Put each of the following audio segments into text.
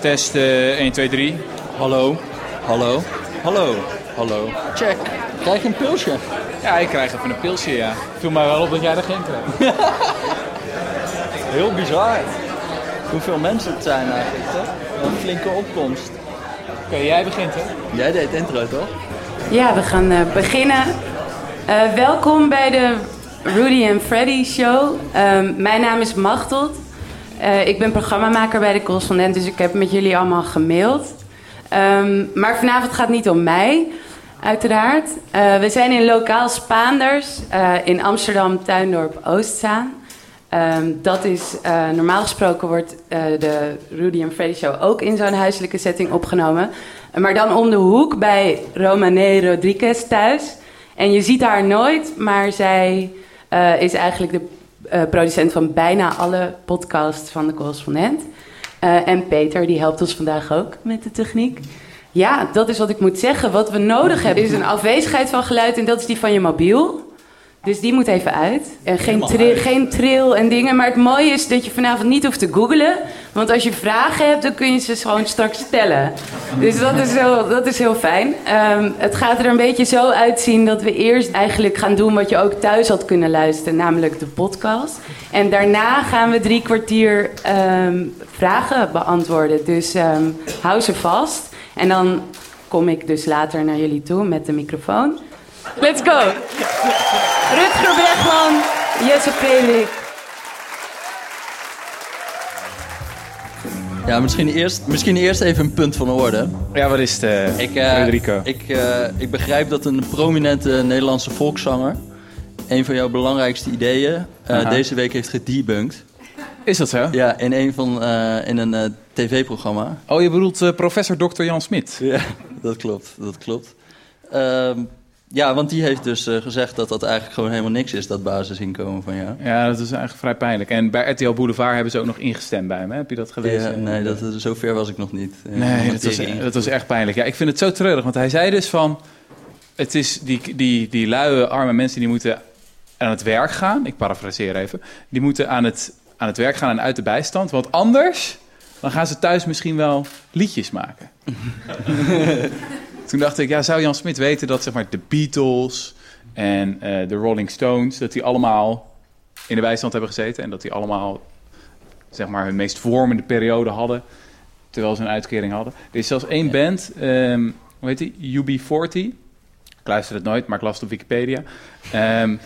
Test eh 1, 2, 3. Hallo, hallo, hallo, hallo. Check. Krijg je een pulsje? Ja, ik krijg even een pilsje, ja. Viel mij wel op dat jij er geen krijgt. Heel bizar. Hoeveel mensen het zijn eigenlijk, hè? Een flinke opkomst. Oké, jij begint, hè? Jij deed intro, toch? Ja, we gaan eh, beginnen. Eh, welkom bij de Rudy en Freddy Show. Ehm, mijn naam is Machteld. Eh, ik ben programmamaker bij de Correspondent, dus ik heb met jullie allemaal gemaild. Ehm, maar vanavond gaat het niet om mij, uiteraard. Eh, we zijn in lokaal Spaanders eh, in Amsterdam, Tuindorp, Oostzaan. Ehm, dat is, normaal gesproken wordt de Rudy en Freddy Show ook in zo'n huiselijke setting opgenomen. Maar dan om de hoek bij Romane Rodriguez thuis. En je ziet haar nooit, maar zij is eigenlijk de eh, producent van bijna alle podcasts van de correspondent. Eh, en Peter, die helpt ons vandaag ook met de techniek. Ja, dat is wat ik moet zeggen. Wat we nodig hebben is een afwezigheid van geluid en dat is die van je mobiel. Dus die moet even uit. En geen, Helemaal tri- uit. geen trill en dingen. Maar het mooie is dat je vanavond niet hoeft te googlen. Want als je vragen hebt, dan kun je ze gewoon straks stellen. Dus dat is heel, dat is heel fijn. Ehm, het gaat er een beetje zo uitzien dat we eerst eigenlijk gaan doen wat je ook thuis had kunnen luisteren. Namelijk de podcast. En daarna gaan we drie kwartier ehm, vragen beantwoorden. Dus ehm, hou ze vast. En dan kom ik dus later naar jullie toe met de microfoon. Let's go! Rutger Bregman, Jesse Prelik. Ja, misschien eerst, misschien eerst even een punt van orde. Ja, wat is het, eh, Ik, eh, Federico? Ik, eh, ik begrijp dat een prominente Nederlandse volkszanger... een van jouw belangrijkste ideeën eh, deze week heeft gedebunked. Is dat zo? Ja, in een, van, eh, in een eh, tv-programma. Oh, je bedoelt eh, professor Dr. Jan Smit. Ja, dat klopt, dat klopt. Ehm, ja, want die heeft dus eh, gezegd dat dat eigenlijk gewoon helemaal niks is, dat basisinkomen van jou. Ja, dat is eigenlijk vrij pijnlijk. En bij RTL Boulevard hebben ze ook nog ingestemd bij me. Heb je dat gelezen? Ja, nee, dat, zover was ik nog niet. eh, Nee, dat was, dat was echt pijnlijk. Ja, ik vind het zo treurig, want hij zei dus van... Het is die, die, die luie, arme mensen die moeten aan het werk gaan. Ik parafraseer even. Die moeten aan het, aan het werk gaan en uit de bijstand. Want anders, dan gaan ze thuis misschien wel liedjes maken. Toen dacht ik, ja, zou Jan Smit weten dat zeg maar, de Beatles en eh, de Rolling Stones... dat die allemaal in de bijstand hebben gezeten... en dat die allemaal zeg maar, hun meest vormende periode hadden terwijl ze een uitkering hadden. Er is zelfs één band, ehm, hoe heet die? UB40. Ik luister het nooit, maar ik las het op Wikipedia. Een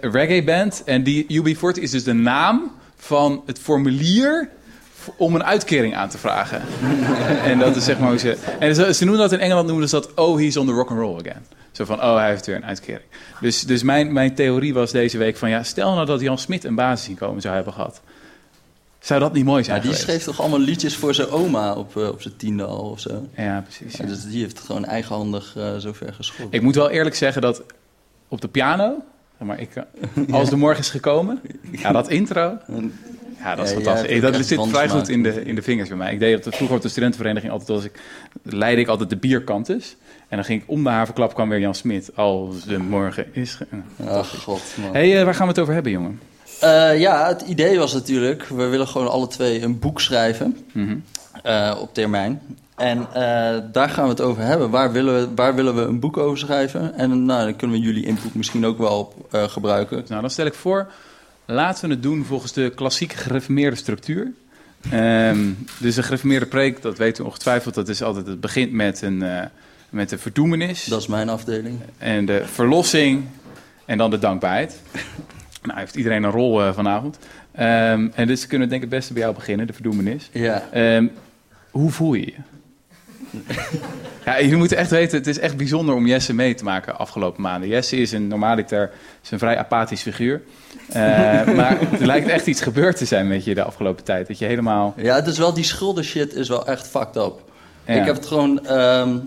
reggae band. En die UB40 is dus de naam van het formulier om een uitkering aan te vragen. en dat is zeg maar hoe ze... En ze, ze noemen dat in Engeland noemen ze dat... Oh, he's on the rock and roll again. Zo van, oh, hij heeft weer een uitkering. Dus, dus mijn, mijn theorie was deze week van... Ja, stel nou dat Jan Smit een basisinkomen zou hebben gehad. Zou dat niet mooi zijn Ja, die schreef toch allemaal liedjes voor zijn oma op, eh, op zijn tiende al of zo. Ja, precies. Ja, ja. dus die heeft het gewoon eigenhandig eh zover geschopt. Ik moet wel eerlijk zeggen dat op de piano, zeg maar ik, eh, als de morgen is gekomen, ja, dat intro, ja, dat is fantastisch. dat zit vrij goed in de, in de vingers bij mij. Ik deed dat vroeger op de studentenvereniging altijd als ik leidde ik altijd de bierkantus. En dan ging ik om de havenklap kwam weer Jan Smit. Als de morgen is. ge- Ach, god, man. Hé, hey, eh, waar gaan we het over hebben, jongen? Eh, ja, het idee was natuurlijk, we willen gewoon alle twee een boek schrijven Mhm. eh, op termijn. En eh, daar gaan we het over hebben. Waar willen, we, waar willen we een boek over schrijven? En nou, dan kunnen we jullie input misschien ook wel op, eh, gebruiken. Nou, dan stel ik voor, laten we het doen volgens de klassieke gereformeerde structuur. Ehm, dus een gereformeerde preek, dat weten we ongetwijfeld, dat is altijd, het begint met een, eh met een verdoemenis. Dat is mijn afdeling. En de verlossing en dan de dankbaarheid. nou, heeft iedereen een rol eh, vanavond. Ehm, en dus kunnen we denk ik het beste bij jou beginnen, de verdoemenis. Ja, Ehm, hoe voel je je? ja, je moet echt weten, het is echt bijzonder om Jesse mee te maken afgelopen maanden. Jesse is een normaliter is een vrij apathisch figuur. Eh, maar er lijkt echt iets gebeurd te zijn met je de afgelopen tijd. Dat je helemaal... ja het is wel, die schulden shit is wel echt fucked up. Ja. Ik heb het gewoon, ehm,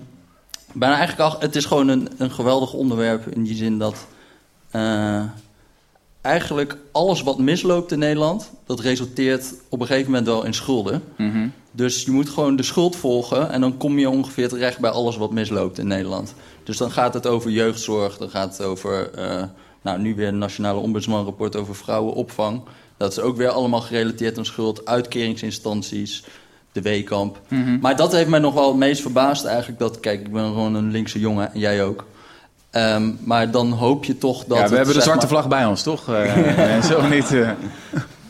bijna eigenlijk al, het is gewoon een, een geweldig onderwerp in die zin dat eh, eigenlijk alles wat misloopt in Nederland, dat resulteert op een gegeven moment wel in schulden. Mhm. Dus je moet gewoon de schuld volgen en dan kom je ongeveer terecht bij alles wat misloopt in Nederland. Dus dan gaat het over jeugdzorg, dan gaat het over, eh, nou nu weer een nationale ombudsmanrapport over vrouwenopvang. Dat is ook weer allemaal gerelateerd aan schuld, uitkeringsinstanties, de Weekamp. Mhm. Maar dat heeft mij nog wel het meest verbaasd eigenlijk. Dat, kijk, ik ben gewoon een linkse jongen en jij ook. Ehm, maar dan hoop je toch dat. ja, het, we hebben de zwarte maar- vlag bij ons, toch? Eh, of niet? eh?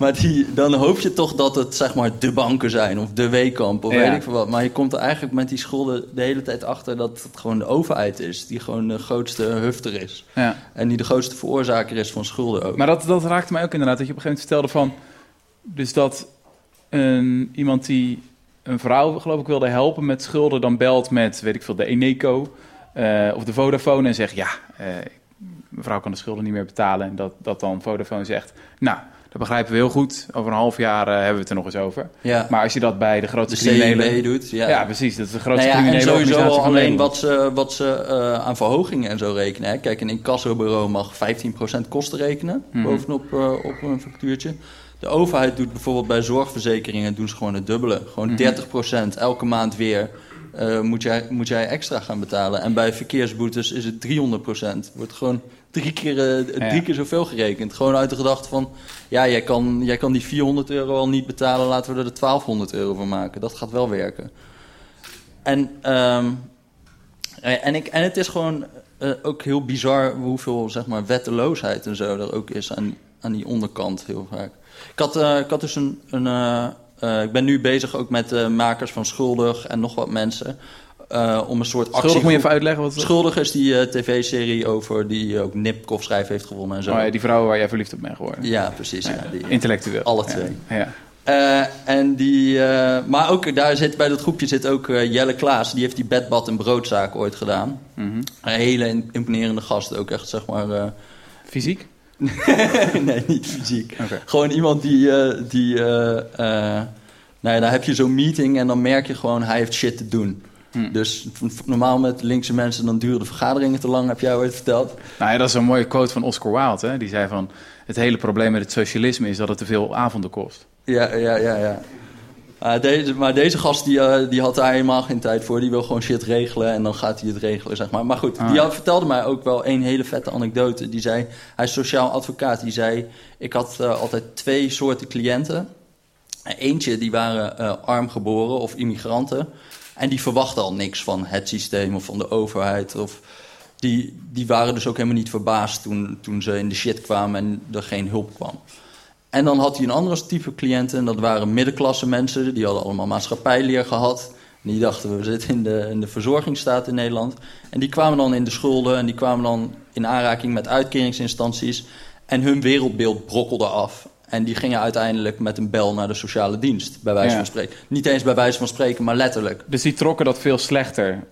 Maar die, dan hoop je toch dat het zeg maar de banken zijn of de weekamp of Ja. weet ik veel wat. Maar je komt er eigenlijk met die schulden de hele tijd achter dat het gewoon de overheid is. Die gewoon de grootste hufter is. ja. En die de grootste veroorzaker is van schulden ook. Maar dat, dat raakte mij ook inderdaad. Dat je op een gegeven moment vertelde van... Dus dat een, iemand die een vrouw, geloof ik, wilde helpen met schulden... dan belt met, weet ik veel, de Eneco eh, of de Vodafone... en zegt, ja, eh, mevrouw kan de schulden niet meer betalen. En dat, dat dan Vodafone zegt... Nou, dat begrijpen we heel goed. Over een half jaar eh, hebben we het er nog eens over. ja, Maar als je dat bij de de criminelen... CIB doet. Ja, Ja. precies. Dat is de Nou grootste ja, en criminele sowieso al van alleen wat ze, wat ze eh, aan verhogingen en zo rekenen. Hè. Kijk, een incassobureau mag 15% kosten rekenen Mhm. bovenop eh, op een factuurtje. De overheid doet bijvoorbeeld bij zorgverzekeringen doen ze gewoon het dubbele. Gewoon Mhm. 30% elke maand weer eh, moet, jij, moet jij extra gaan betalen. En bij verkeersboetes is het 300%. Wordt gewoon drie keer, eh, drie keer zoveel gerekend. Gewoon uit de gedachte van... ja, jij kan, jij kan die 400 euro al niet betalen... laten we er de 1200 euro van maken. Dat gaat wel werken. En, ehm, eh, en, ik, en het is gewoon ook heel bizar hoeveel zeg maar, wetteloosheid en zo er ook is aan, aan die onderkant heel vaak. Ik had, ik had dus een. een ik ben nu bezig ook met makers van Schuldig en nog wat mensen. eh, om een soort actie. Schuldig moet je even uitleggen wat Schuldig is die eh, tv-serie over die ook Nipkoff schrijf heeft gewonnen en zo. Oh ja, die vrouw waar jij verliefd op bent geworden. Ja, precies. Ja, die, Intellectueel. Alle twee. Ja. Eh, en die, eh, maar ook daar zit, bij dat groepje zit ook eh, Jelle Klaas. Die heeft die bedbad en broodzaak ooit gedaan. Mhm. Een hele imponerende gast. Ook echt, zeg maar... eh, Fysiek? nee, niet fysiek. Gewoon iemand die... eh, die eh, eh, nou ja, daar heb je zo'n meeting en dan merk je gewoon... hij heeft shit te doen. Hm. Dus normaal met linkse mensen... dan duren de vergaderingen te lang, heb jij ooit verteld. Nou ja, dat is een mooie quote van Oscar Wilde. Hè? Die zei van, het hele probleem met het socialisme is dat het te veel avonden kost. Ja, ja, ja, ja. Deze, maar deze gast die, eh, die had daar helemaal geen tijd voor. Die wil gewoon shit regelen en dan gaat hij het regelen, zeg maar. Maar goed, Ah. die had, vertelde mij ook wel een hele vette anekdote. Die zei, hij is sociaal advocaat. Die zei, ik had eh, altijd twee soorten cliënten. Eentje, die waren eh, arm geboren of immigranten. En die verwachten al niks van het systeem of van de overheid. Of die, die waren dus ook helemaal niet verbaasd toen, toen ze in de shit kwamen en er geen hulp kwam. En dan had hij een andere type cliënten. En dat waren middenklasse mensen. Die hadden allemaal maatschappijleer gehad. En die dachten, we zitten in de, in de verzorgingsstaat in Nederland. En die kwamen dan in de schulden. En die kwamen dan in aanraking met uitkeringsinstanties. En hun wereldbeeld brokkelde af. En die gingen uiteindelijk met een bel naar de sociale dienst, bij wijze Ja. van spreken. Niet eens bij wijze van spreken, maar letterlijk. Dus die trokken dat veel slechter.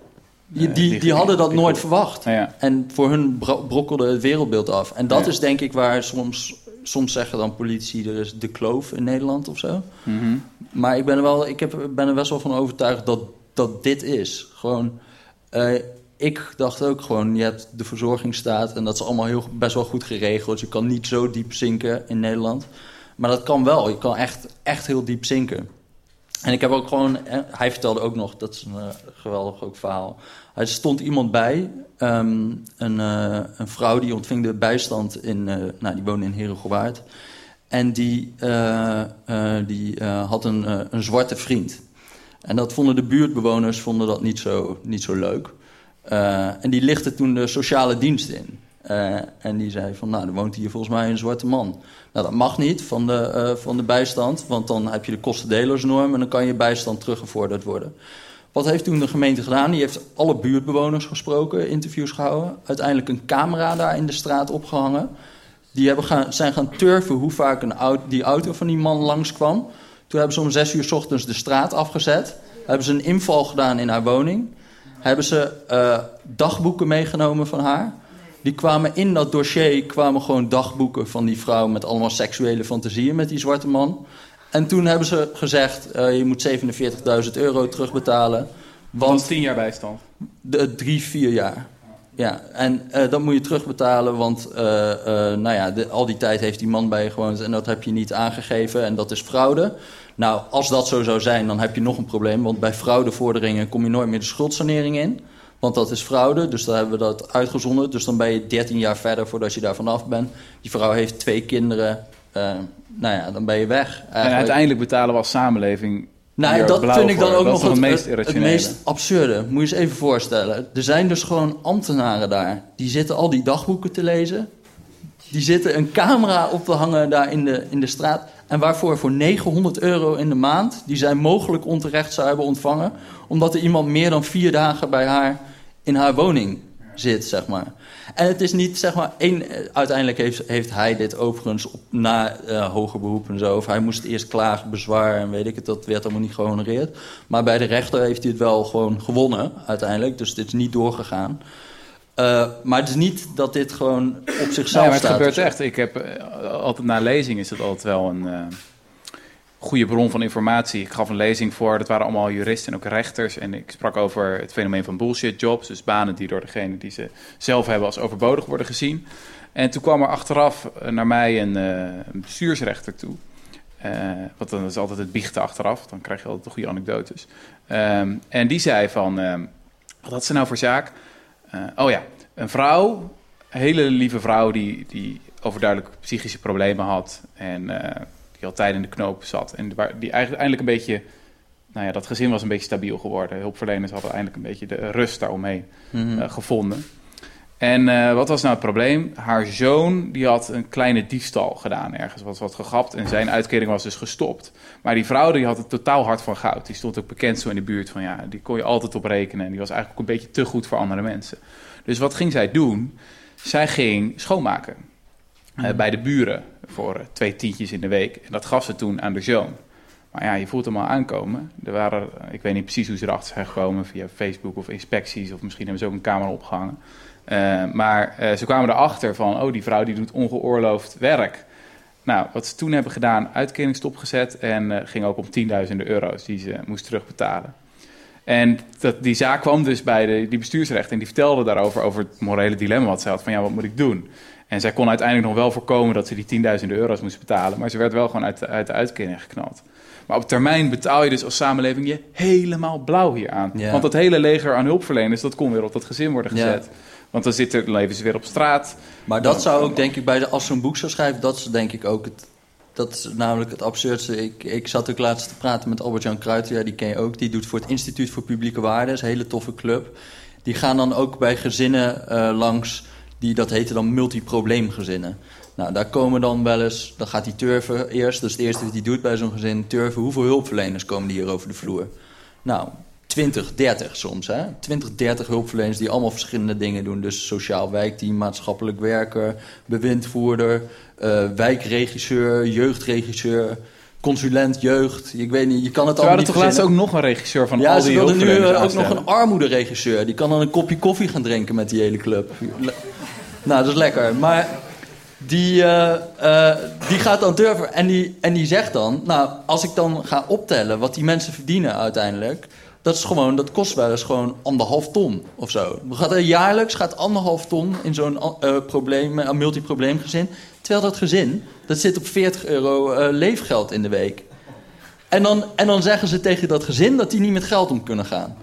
Die, Eh, die, die- die hadden dat die- nooit verwacht. Ja. En voor hun bro- brokkelde het wereldbeeld af. En dat is denk ik waar soms, soms zeggen dan politici... er is de kloof in Nederland of zo. Mhm. Maar ik ben er, wel, ik heb, ben er best wel van overtuigd dat, dat dit is. Gewoon, eh, ik dacht ook gewoon, je hebt de verzorgingsstaat... en dat is allemaal heel, best wel goed geregeld. Je kan niet zo diep zinken in Nederland. Maar dat kan wel. Je kan echt, echt heel diep zinken. En ik heb ook gewoon... Hij vertelde ook nog, dat is een eh, geweldig ook verhaal. Er stond iemand bij, ehm, een, eh, een vrouw die ontving de bijstand in... eh, nou, die woonde in Herengewaard. En die, die had een, een zwarte vriend. En dat vonden de buurtbewoners vonden dat niet zo, niet zo leuk. En die lichtte toen de sociale dienst in. Eh, en die zei van, nou, er woont hier volgens mij een zwarte man. Nou, dat mag niet van de, eh, van de bijstand, want dan heb je de kostendelersnorm... en dan kan je bijstand teruggevorderd worden. Wat heeft toen de gemeente gedaan? Die heeft alle buurtbewoners gesproken, interviews gehouden. Uiteindelijk een camera daar in de straat opgehangen. Die hebben gaan, zijn gaan turven hoe vaak een die auto van die man langskwam. Toen hebben ze om zes uur 's ochtends de straat afgezet. Hebben ze een inval gedaan in haar woning. Hebben ze eh, dagboeken meegenomen van haar. Die kwamen in dat dossier kwamen gewoon dagboeken van die vrouw met allemaal seksuele fantasieën met die zwarte man. En toen hebben ze gezegd: eh, je moet 47.000 euro terugbetalen. Want Want tien jaar bijstand. de, drie, vier jaar. Ja, en eh, dat moet je terugbetalen, want eh, nou ja, de- al die tijd heeft die man bij je gewoond en dat heb je niet aangegeven en dat is fraude. Nou, als dat zo zou zijn, dan heb je nog een probleem, want bij fraudevorderingen kom je nooit meer de schuldsanering in. Want dat is fraude, dus daar hebben we dat uitgezonderd. Dus dan ben je 13 jaar verder voordat je daar vanaf bent. Die vrouw heeft twee kinderen, eh, nou ja, dan ben je weg. En uiteindelijk betalen we als samenleving Nou, dat vind ik dan voor. ook Dat nog het, meest het meest absurde. Moet je eens even voorstellen. Er zijn dus gewoon ambtenaren daar. Die zitten al die dagboeken te lezen. Die zitten een camera op te hangen daar in de, in de straat. En waarvoor voor 900 euro in de maand... die zij mogelijk onterecht zou hebben ontvangen... omdat er iemand meer dan vier dagen bij haar in haar woning zit, zeg maar. En het is niet, zeg maar... Één, eh, uiteindelijk heeft, heeft hij dit overigens op, na eh, hoger beroep en zo... of hij moest eerst klagen, bezwaar en weet ik het... dat werd allemaal niet gehonoreerd. Maar bij de rechter heeft hij het wel gewoon gewonnen, uiteindelijk. Dus dit is niet doorgegaan. Eh, maar het is niet dat dit gewoon op zichzelf Nee, maar het staat. gebeurt echt. Ik heb altijd na lezing is het altijd wel een goede bron van informatie. Ik gaf een lezing voor, dat waren allemaal juristen en ook rechters. En ik sprak over het fenomeen van bullshit jobs. Dus banen die door degene die ze zelf hebben als overbodig worden gezien. En toen kwam er achteraf eh, naar mij een, een bestuursrechter toe. Eh, want dan is altijd het biechten achteraf. Dan krijg je altijd de goede anekdotes. Ehm, en die zei van, ehm, wat had ze nou voor zaak? Oh ja, een vrouw, een hele lieve vrouw die, die overduidelijk psychische problemen had. En die al tijd in de knoop zat. En waar- die eigenlijk eindelijk een beetje, nou ja, dat gezin was een beetje stabiel geworden. Hulpverleners hadden eindelijk een beetje de rust daaromheen Mhm. eh, gevonden. En eh, wat was nou het probleem? Haar zoon die had een kleine diefstal gedaan ergens, was wat gegapt en zijn uitkering was dus gestopt. Maar die vrouw die had het totaal hart van goud. Die stond ook bekend zo in de buurt van ja, die kon je altijd op rekenen. En die was eigenlijk ook een beetje te goed voor andere mensen. Dus wat ging zij doen? Zij ging schoonmaken eh, bij de buren voor eh, twee tientjes in de week. En dat gaf ze toen aan de zoon. Maar ja, je voelt hem al aankomen. Er waren, eh, ik weet niet precies hoe ze erachter zijn gekomen, via Facebook of inspecties, of misschien hebben ze ook een camera opgehangen. Eh, maar ze kwamen erachter van, oh, die vrouw die doet ongeoorloofd werk. Nou, wat ze toen hebben gedaan, uitkering stopgezet en ging ook om tienduizenden euro's die ze moest terugbetalen. En dat, die zaak kwam dus bij de, die bestuursrechter en die vertelde daarover, over het morele dilemma wat ze had, van ja, wat moet ik doen? En zij kon uiteindelijk nog wel voorkomen dat ze die tienduizenden euro's moest betalen, maar ze werd wel gewoon uit de, uit de uitkering geknald. Maar op termijn betaal je dus als samenleving je helemaal blauw hier aan. Ja. Want dat hele leger aan hulpverleners, dat kon weer op dat gezin worden Ja. gezet. Want dan zitten, leven ze weer op straat. Maar dat zou ook, denk ik, bij de, als een boek zou schrijven, dat is denk ik ook het. Dat is namelijk het absurdste. Ik, ik zat ook laatst te praten met Albert-Jan Kruijten, ja, die ken je ook. Die doet voor het Instituut voor Publieke Waarden, dat is een hele toffe club. Die gaan dan ook bij gezinnen eh, langs, die, dat heten dan multiprobleemgezinnen. Nou, daar komen dan wel eens, dan gaat die turven eerst, dus het eerste wat hij doet bij zo'n gezin, turven. Hoeveel hulpverleners komen die hier over de vloer? Nou, 20, 30 soms. Hè? 20, 30 hulpverleners die allemaal verschillende dingen doen. Dus sociaal wijkteam, maatschappelijk werker, bewindvoerder, eh, wijkregisseur, jeugdregisseur, consulent jeugd. Ik weet niet, je kan het allemaal niet toch laatst ook nog een regisseur van Ja, al ze die wilden nu eh, ook nog een armoederegisseur. Die kan dan een kopje koffie gaan drinken met die hele club. Nou, dat is lekker. Maar die, eh, eh, die gaat dan durven en die, en die zegt dan... Nou, als ik dan ga optellen wat die mensen verdienen uiteindelijk... Dat, is gewoon, dat kost wel eens gewoon anderhalf ton of zo. Er jaarlijks gaat anderhalf ton in zo'n een multiprobleemgezin. Terwijl dat gezin, dat zit op 40 euro leefgeld in de week. En dan, en dan zeggen ze tegen dat gezin dat die niet met geld om kunnen gaan.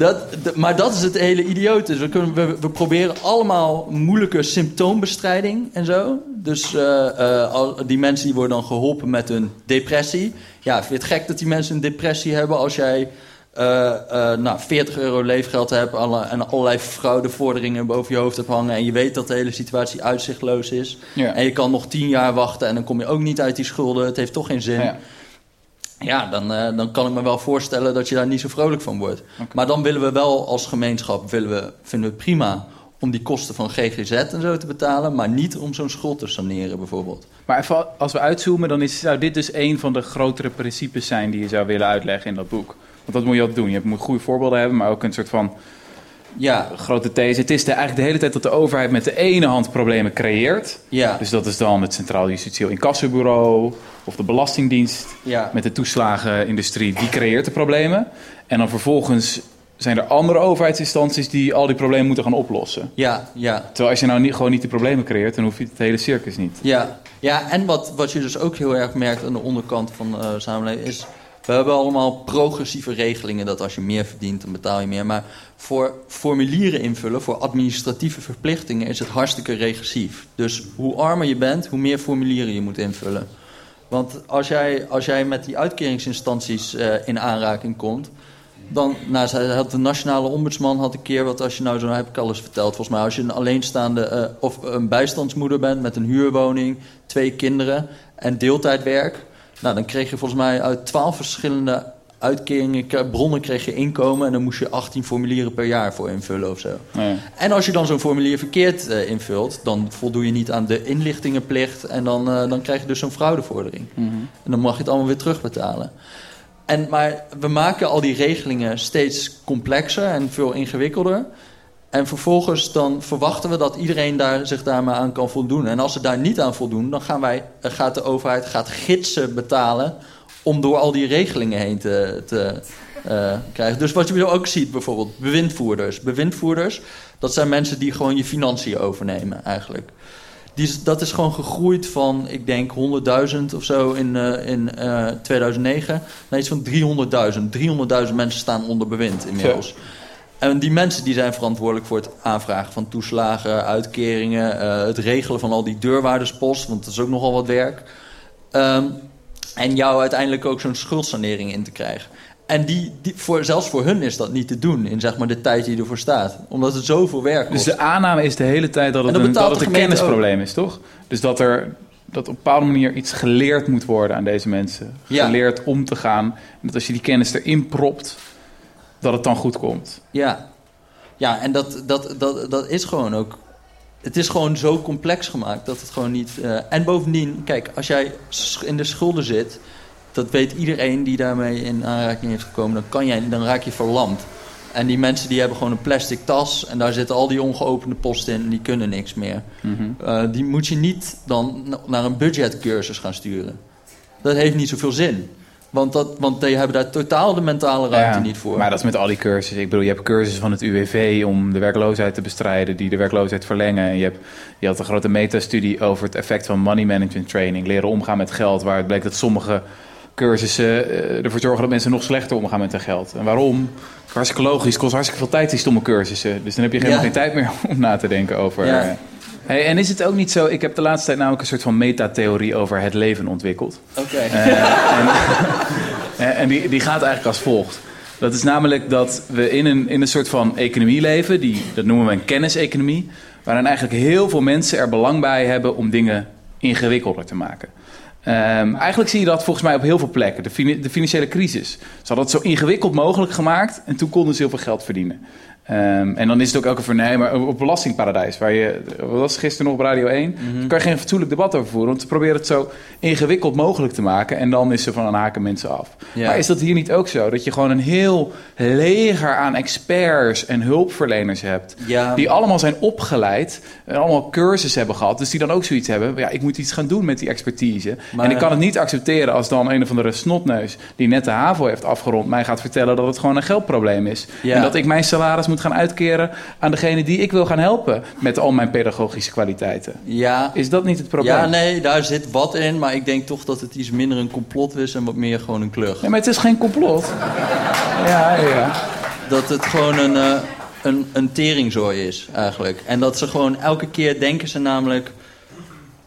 Dat, maar dat is het hele idiote. Dus we, kunnen, we, we proberen allemaal moeilijke symptoombestrijding en zo. Dus eh, eh, die mensen die worden dan geholpen met hun depressie. Ja, vind je het gek dat die mensen een depressie hebben als jij eh, nou, 40 euro leefgeld hebt alle- en allerlei fraudevorderingen boven je hoofd hebt hangen en je weet dat de hele situatie uitzichtloos is. Ja. En je kan nog 10 jaar wachten en dan kom je ook niet uit die schulden. Het heeft toch geen zin. Ja. Ja, dan, eh, dan kan ik me wel voorstellen dat je daar niet zo vrolijk van wordt. Maar dan willen we wel als gemeenschap, willen we, vinden we het prima om die kosten van GGZ en zo te betalen, maar niet om zo'n schuld te saneren bijvoorbeeld. Maar even, als we uitzoomen, dan is, zou dit dus een van de grotere principes zijn die je zou willen uitleggen in dat boek. Want dat moet je altijd doen. Je moet goede voorbeelden hebben, maar ook een soort van Ja, grote these. Het is de, eigenlijk de hele tijd dat de overheid met de ene hand problemen creëert. ja, Dus dat is dan het Centraal Justitieel Incassobureau of de Belastingdienst ja. met de toeslagenindustrie. Die creëert de problemen. En dan vervolgens zijn er andere overheidsinstanties die al die problemen moeten gaan oplossen. Ja, ja, Terwijl als je nou niet, gewoon niet de problemen creëert, dan hoef je het hele circus niet. ja. Ja, en wat, wat je dus ook heel erg merkt aan de onderkant van de samenleving is... We hebben allemaal progressieve regelingen dat als je meer verdient, dan betaal je meer. Maar voor formulieren invullen, voor administratieve verplichtingen, is het hartstikke regressief. Dus hoe armer je bent, hoe meer formulieren je moet invullen. Want als jij, als jij met die uitkeringsinstanties eh, in aanraking komt, dan, nou, had de nationale ombudsman had een keer, wat als je nou zo heb ik alles verteld, volgens mij, als je een alleenstaande eh, of een bijstandsmoeder bent met een huurwoning, twee kinderen en deeltijdwerk, nou, dan kreeg je volgens mij uit twaalf verschillende uitkeringen, bronnen kreeg je inkomen en dan moest je 18 formulieren per jaar voor invullen of zo. En als je dan zo'n formulier verkeerd eh, invult, dan voldoe je niet aan de inlichtingenplicht en dan, eh, dan krijg je dus zo'n fraudevordering. En dan mag je het allemaal weer terugbetalen. En, maar we maken al die regelingen steeds complexer en veel ingewikkelder. En vervolgens dan verwachten we dat iedereen daar, zich daarmee aan kan voldoen. En als ze daar niet aan voldoen, dan gaan wij, eh, gaat de overheid gaat gidsen betalen om door al die regelingen heen te, te eh, krijgen. Dus wat je ook ziet bijvoorbeeld, bewindvoerders. Bewindvoerders, dat zijn mensen die gewoon je financiën overnemen eigenlijk. Die dat is gewoon gegroeid van, ik denk, 100.000 of zo in, eh, in eh, 2009 naar iets van 300.000. 300.000 mensen staan onder bewind inmiddels. En die mensen die zijn verantwoordelijk voor het aanvragen van toeslagen, uitkeringen, eh, het regelen van al die deurwaarderspost, want dat is ook nogal wat werk. Ehm, en jou uiteindelijk ook zo'n schuldsanering in te krijgen. En die, die, voor, zelfs voor hun is dat niet te doen in zeg maar, de tijd die ervoor staat. Omdat het zoveel werk kost. Dus de aanname is de hele tijd dat het, een, dat het een gemeente kennisprobleem is, toch? Dus dat er dat op een bepaalde manier iets geleerd moet worden aan deze mensen. Ja. Geleerd om te gaan. En dat als je die kennis erin propt, dat het dan goed komt. Ja, ja en dat, dat, dat, dat is gewoon ook. Het is gewoon zo complex gemaakt dat het gewoon niet. eh, en bovendien, kijk, als jij in de schulden zit, dat weet iedereen die daarmee in aanraking heeft gekomen, dan, kan jij, dan raak je verlamd. En die mensen die hebben gewoon een plastic tas en daar zitten al die ongeopende posten in en die kunnen niks meer. Eh, die moet je niet dan na- naar een budgetcursus gaan sturen. Dat heeft niet zoveel zin. Want, dat, want die hebben daar totaal de mentale ruimte Ja, niet voor. Maar dat is met al die cursussen. Ik bedoel, je hebt cursussen van het UWV om de werkloosheid te bestrijden, die de werkloosheid verlengen. En je, hebt, je had een grote metastudie over het effect van money management training, leren omgaan met geld, waar het bleek dat sommige cursussen eh, ervoor zorgen dat mensen nog slechter omgaan met hun geld. En waarom? Hartstikke logisch, kost hartstikke veel tijd die stomme cursussen. Dus dan heb je helemaal Ja. geen tijd meer om na te denken over. Ja. Eh. Hey, en is het ook niet zo, ik heb de laatste tijd namelijk een soort van metatheorie over het leven ontwikkeld. Oké. En, en die, die gaat eigenlijk als volgt. Dat is namelijk dat we in een, in een soort van economie leven, die, dat noemen we een kenniseconomie, waarin eigenlijk heel veel mensen er belang bij hebben om dingen ingewikkelder te maken. Ehm, eigenlijk zie je dat volgens mij op heel veel plekken. De, fini- de financiële crisis. Ze hadden het zo ingewikkeld mogelijk gemaakt en toen konden ze heel veel geld verdienen. Ehm, en dan is het ook elke vernemer op belastingparadijs, waar je, wat was gisteren nog op Radio 1, daar kan je geen fatsoenlijk debat over voeren, want ze proberen het zo ingewikkeld mogelijk te maken en dan is ze van aan haken mensen af. Ja. Maar is dat hier niet ook zo? Dat je gewoon een heel leger aan experts en hulpverleners hebt, Ja. die allemaal zijn opgeleid, en allemaal cursus hebben gehad, dus die dan ook zoiets hebben, ja, ik moet iets gaan doen met die expertise. Maar- en ik kan het niet accepteren als dan een of andere snotneus die net de HAVO heeft afgerond, mij gaat vertellen dat het gewoon een geldprobleem is. Ja. En dat ik mijn salaris moet gaan uitkeren aan degene die ik wil gaan helpen met al mijn pedagogische kwaliteiten. Ja, Is dat niet het probleem? ja, nee, daar zit wat in. Maar ik denk toch dat het iets minder een complot is en wat meer gewoon een klug. Nee, maar het is geen complot. Ja, ja. Dat het gewoon een, eh, een, een teringzooi is, eigenlijk. En dat ze gewoon elke keer denken ze namelijk...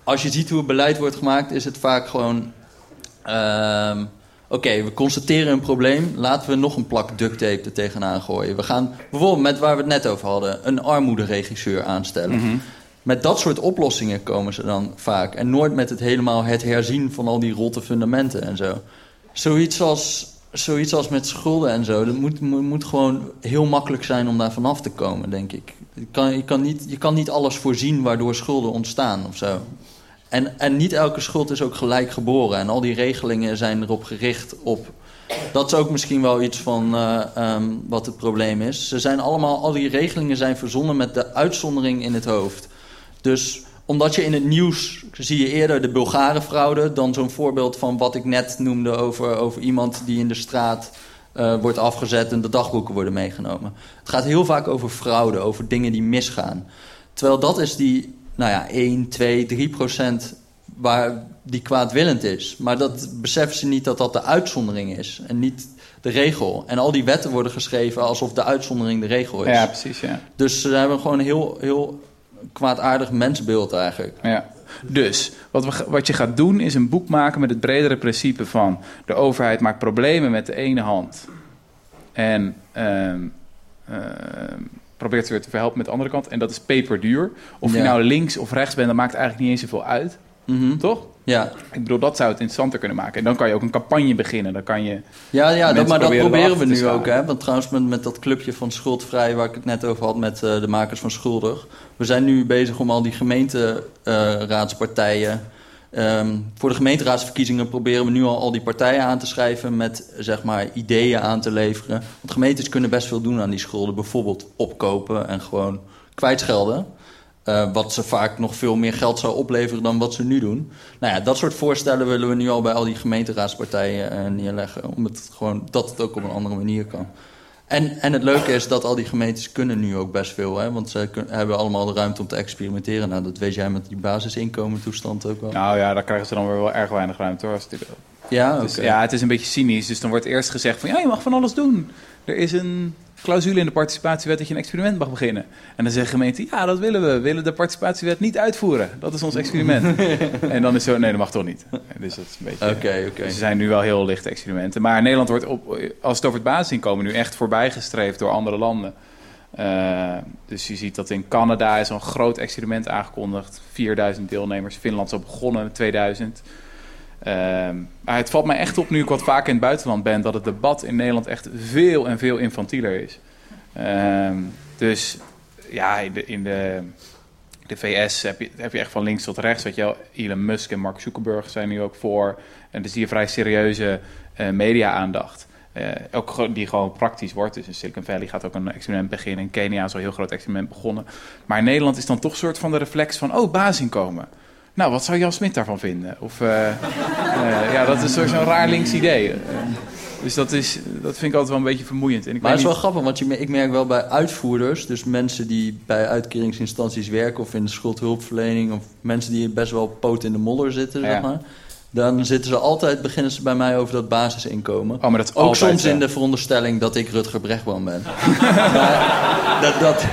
Als je ziet hoe het beleid wordt gemaakt, is het vaak gewoon... ehm, Oké, we constateren een probleem. Laten we nog een plak duct tape er tegenaan gooien. We gaan bijvoorbeeld met waar we het net over hadden... een armoederegisseur aanstellen. Met dat soort oplossingen komen ze dan vaak. En nooit met het helemaal het herzien van al die rotte fundamenten en zo. Zoiets als, zoiets als met schulden en zo. Dat moet, moet, moet gewoon heel makkelijk zijn om daar vanaf te komen, denk ik. Je kan, je, kan niet, je kan niet alles voorzien waardoor schulden ontstaan of zo. En, niet elke schuld is ook gelijk geboren. En al die regelingen zijn erop gericht op... Dat is ook misschien wel iets van eh, ehm, wat het probleem is. Ze zijn allemaal, al die regelingen zijn verzonnen met de uitzondering in het hoofd. Dus omdat je in het nieuws zie je eerder de Bulgarenfraude dan zo'n voorbeeld van wat ik net noemde over, over iemand die in de straat eh, wordt afgezet en de dagboeken worden meegenomen. Het gaat heel vaak over fraude, over dingen die misgaan. Terwijl dat is die, nou ja, 1, 2, 3 procent waar die kwaadwillend is. Maar dat beseffen ze niet dat dat de uitzondering is en niet de regel. En al die wetten worden geschreven alsof de uitzondering de regel is. Ja, precies, ja. Dus ze hebben gewoon een heel, heel kwaadaardig mensbeeld eigenlijk. ja. Dus wat, we, wat je gaat doen is een boek maken met het bredere principe van... de overheid maakt problemen met de ene hand... en ehm, ehm, probeert ze weer te verhelpen met de andere kant. En dat is peperduur. Of je nou links of rechts bent, dat maakt eigenlijk niet eens zoveel uit. Mhm. Toch? Ja, Ik bedoel, dat zou het interessanter kunnen maken. En dan kan je ook een campagne beginnen. Dan kan je... ja, ja dat, maar dat proberen we nu ook. Hè? Want trouwens, met, met dat clubje van Schuldvrij, waar ik het net over had met eh, de makers van Schuldig. We zijn nu bezig om al die gemeenteraadspartijen. Ehm, voor de gemeenteraadsverkiezingen proberen we nu al al die partijen aan te schrijven met zeg maar ideeën aan te leveren. Want gemeentes kunnen best veel doen aan die schulden. Bijvoorbeeld opkopen en gewoon kwijtschelden. Eh, wat ze vaak nog veel meer geld zou opleveren dan wat ze nu doen. Nou ja, dat soort voorstellen willen we nu al bij al die gemeenteraadspartijen eh, neerleggen. Om het gewoon, dat het ook op een andere manier kan. En, en het leuke is dat al die gemeentes kunnen nu ook best veel. Hè? Want ze kun- hebben allemaal de ruimte om te experimenteren. Nou, dat weet jij met die basisinkomentoestand ook wel. Nou ja, daar krijgen ze dan weer wel erg weinig ruimte hoor. Als Ja, dus, ja, het is een beetje cynisch. Dus dan wordt eerst gezegd van... ja, je mag van alles doen. Er is een clausule in de participatiewet dat je een experiment mag beginnen. En dan zeggen gemeenten... ja, dat willen we. We willen de participatiewet niet uitvoeren. Dat is ons experiment. en dan is zo... nee, dat mag toch niet. Dus dat is een beetje... Oké, oké. Dus er zijn nu wel heel lichte experimenten. Maar Nederland wordt, op, als het over het basisinkomen, nu echt voorbijgestreefd door andere landen. Eh, dus je ziet dat in Canada is een groot experiment aangekondigd. 4000 deelnemers. Finland is al begonnen in 2000. Ehm, maar het valt mij echt op nu ik wat vaker in het buitenland ben... dat het debat in Nederland echt veel en veel infantieler is. Ehm, dus ja, in de, de, VS heb je, heb je echt van links tot rechts. Weet je Elon Musk en Mark Zuckerberg zijn nu ook voor. En dan zie je vrij serieuze eh, media-aandacht. Eh, ook die gewoon praktisch wordt. Dus in Silicon Valley gaat ook een experiment beginnen. In Kenia is al een heel groot experiment begonnen. Maar in Nederland is dan toch een soort van de reflex van... oh, basisinkomen. Nou, wat zou Jan Smit daarvan vinden? Of, eh, eh, ja, dat is zo'n raar links idee. Eh, dus dat, is, dat vind ik altijd wel een beetje vermoeiend. En ik Maar het is wel niet- grappig, want je, ik merk wel bij uitvoerders, dus mensen die bij uitkeringsinstanties werken of in de schuldhulpverlening, of mensen die best wel poot in de modder zitten, Ja. zeg maar. Dan zitten ze altijd, beginnen ze bij mij over dat basisinkomen. Oh, maar dat Ook altijd soms in de veronderstelling dat ik Rutger Brechtman ben. maar dat, dat,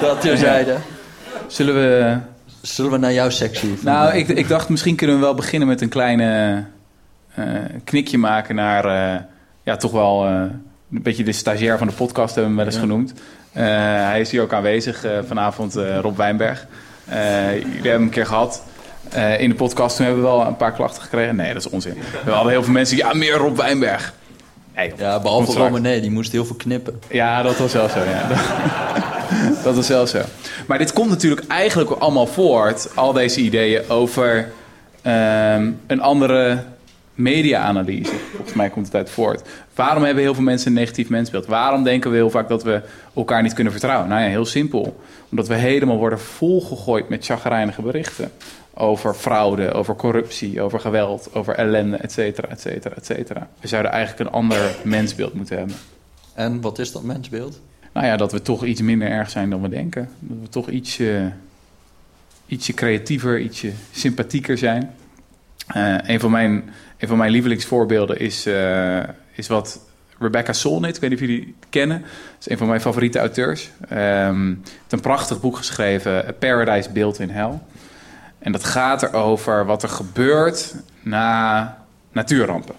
dat terzijde. Zullen we... Zullen we naar jouw sectie? Nou, ik, ik dacht misschien kunnen we wel beginnen met een kleine eh, knikje maken naar... eh, ja, toch wel eh, een beetje de stagiair van de podcast hebben we hem wel eens Ja. genoemd. Hij is hier ook aanwezig vanavond, Rob Wijnberg. Jullie hebben hem een keer gehad. eh, in de podcast toen hebben we wel een paar klachten gekregen. Nee, dat is onzin. We hadden heel veel mensen ja, meer Rob Wijnberg. Nee. Ja, behalve. Romané, die moest heel veel knippen. Ja, dat was wel zo, ja. dat was wel zo. Maar dit komt natuurlijk eigenlijk allemaal voort, al deze ideeën, over ehm, een andere media-analyse. Volgens mij komt het uit voort. Waarom hebben heel veel mensen een negatief mensbeeld? Waarom denken we heel vaak dat we elkaar niet kunnen vertrouwen? Nou ja, heel simpel. Omdat we helemaal worden volgegooid met chagrijnige berichten. Over fraude, over corruptie, over geweld, over ellende, et cetera, et cetera, et cetera. We zouden eigenlijk een ander mensbeeld moeten hebben. En wat is dat mensbeeld? Nou ja, dat we toch iets minder erg zijn dan we denken. Dat we toch ietsje, ietsje creatiever, ietsje sympathieker zijn. Eh, een, van mijn, een van mijn lievelingsvoorbeelden is, eh, is wat Rebecca Solnit, ik weet niet of jullie het kennen. Dat is een van mijn favoriete auteurs. Ehm heeft een prachtig boek geschreven, A Paradise Built in Hell. En dat gaat erover wat er gebeurt na natuurrampen.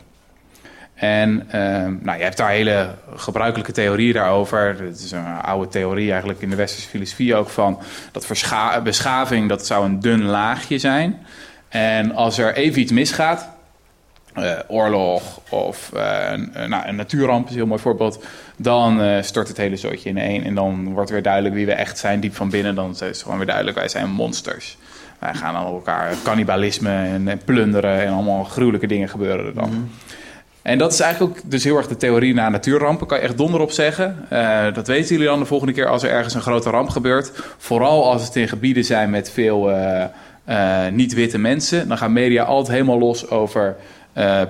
En ehm, nou, je hebt daar hele gebruikelijke theorieën daarover. Het is een oude theorie eigenlijk in de westerse filosofie ook van... dat beschaving, dat zou een dun laagje zijn. En als er even iets misgaat... eh, oorlog of eh, een, nou, een natuurramp is een heel mooi voorbeeld... dan eh, stort het hele zootje in één. En dan wordt weer duidelijk wie we echt zijn diep van binnen. Dan is het gewoon weer duidelijk, wij zijn monsters. Wij gaan aan elkaar cannibalisme en, en plunderen... en allemaal gruwelijke dingen gebeuren er dan. En dat is eigenlijk ook dus heel erg de theorie na natuurrampen. Kan je echt donder op zeggen. Eh, dat weten jullie dan de volgende keer als er ergens een grote ramp gebeurt. Vooral als het in gebieden zijn met veel eh, eh, niet-witte mensen. Dan gaan media altijd helemaal los over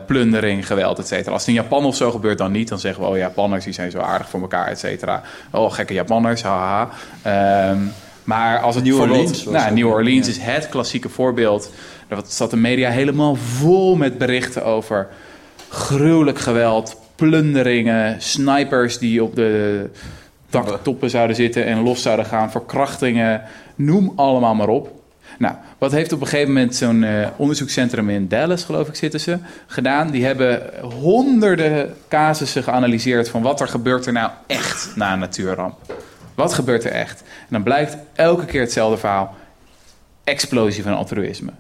plundering, geweld, et cetera. Als het in Japan of zo gebeurt, dan niet. Dan zeggen we, oh Japanners die zijn zo aardig voor elkaar, et cetera. Oh, gekke Japanners, haha. Ehm, maar als het New Orleans Nou, New Orleans ja. is het klassieke voorbeeld. Daar zat de media helemaal vol met berichten over gruwelijk geweld, plunderingen, snipers die op de daktoppen zouden zitten en los zouden gaan, verkrachtingen, noem allemaal maar op. Nou, wat heeft op een gegeven moment zo'n uh, onderzoekscentrum in Dallas, geloof ik, zitten ze, gedaan? Die hebben honderden casussen geanalyseerd van wat er gebeurt er nou echt na een natuurramp. Wat gebeurt er echt? En dan blijkt elke keer hetzelfde verhaal. Explosie van altruïsme.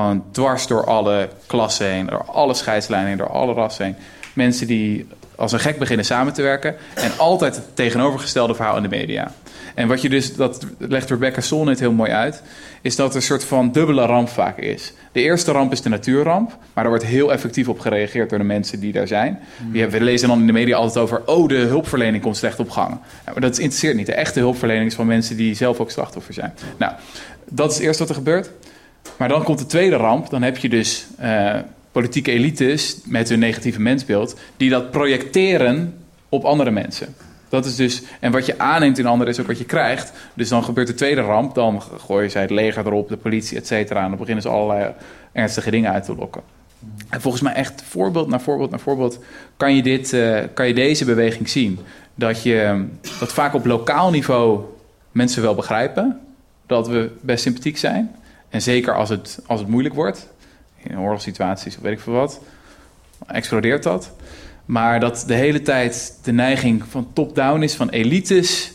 Gewoon dwars door alle klassen heen, door alle scheidslijnen heen, door alle rassen heen. Mensen die als een gek beginnen samen te werken. En altijd het tegenovergestelde verhaal in de media. En wat je dus, dat legt Rebecca Solnit heel mooi uit, is dat er een soort van dubbele ramp vaak is. De eerste ramp is de natuurramp, maar daar wordt heel effectief op gereageerd door de mensen die daar zijn. Mm. We lezen dan in de media altijd over, oh, de hulpverlening komt slecht op gang. maar dat interesseert niet. De echte hulpverlening is van mensen die zelf ook slachtoffer zijn. Nou, dat is eerst wat er gebeurt. Maar dan komt de tweede ramp. Dan heb je dus uh, politieke elites met hun negatieve mensbeeld, die dat projecteren op andere mensen. Dat is dus, en wat je aanneemt in anderen is ook wat je krijgt. Dus dan gebeurt de tweede ramp, dan gooien zij het leger erop, de politie, et cetera. En dan beginnen ze allerlei ernstige dingen uit te lokken. En volgens mij echt voorbeeld na voorbeeld naar voorbeeld kan je, dit, uh, kan je deze beweging zien. Dat, je, dat vaak op lokaal niveau mensen wel begrijpen dat we best sympathiek zijn. En zeker als het, als het moeilijk wordt, in oorlogssituaties of weet ik veel wat, explodeert dat. Maar dat de hele tijd de neiging van top-down is, van elites,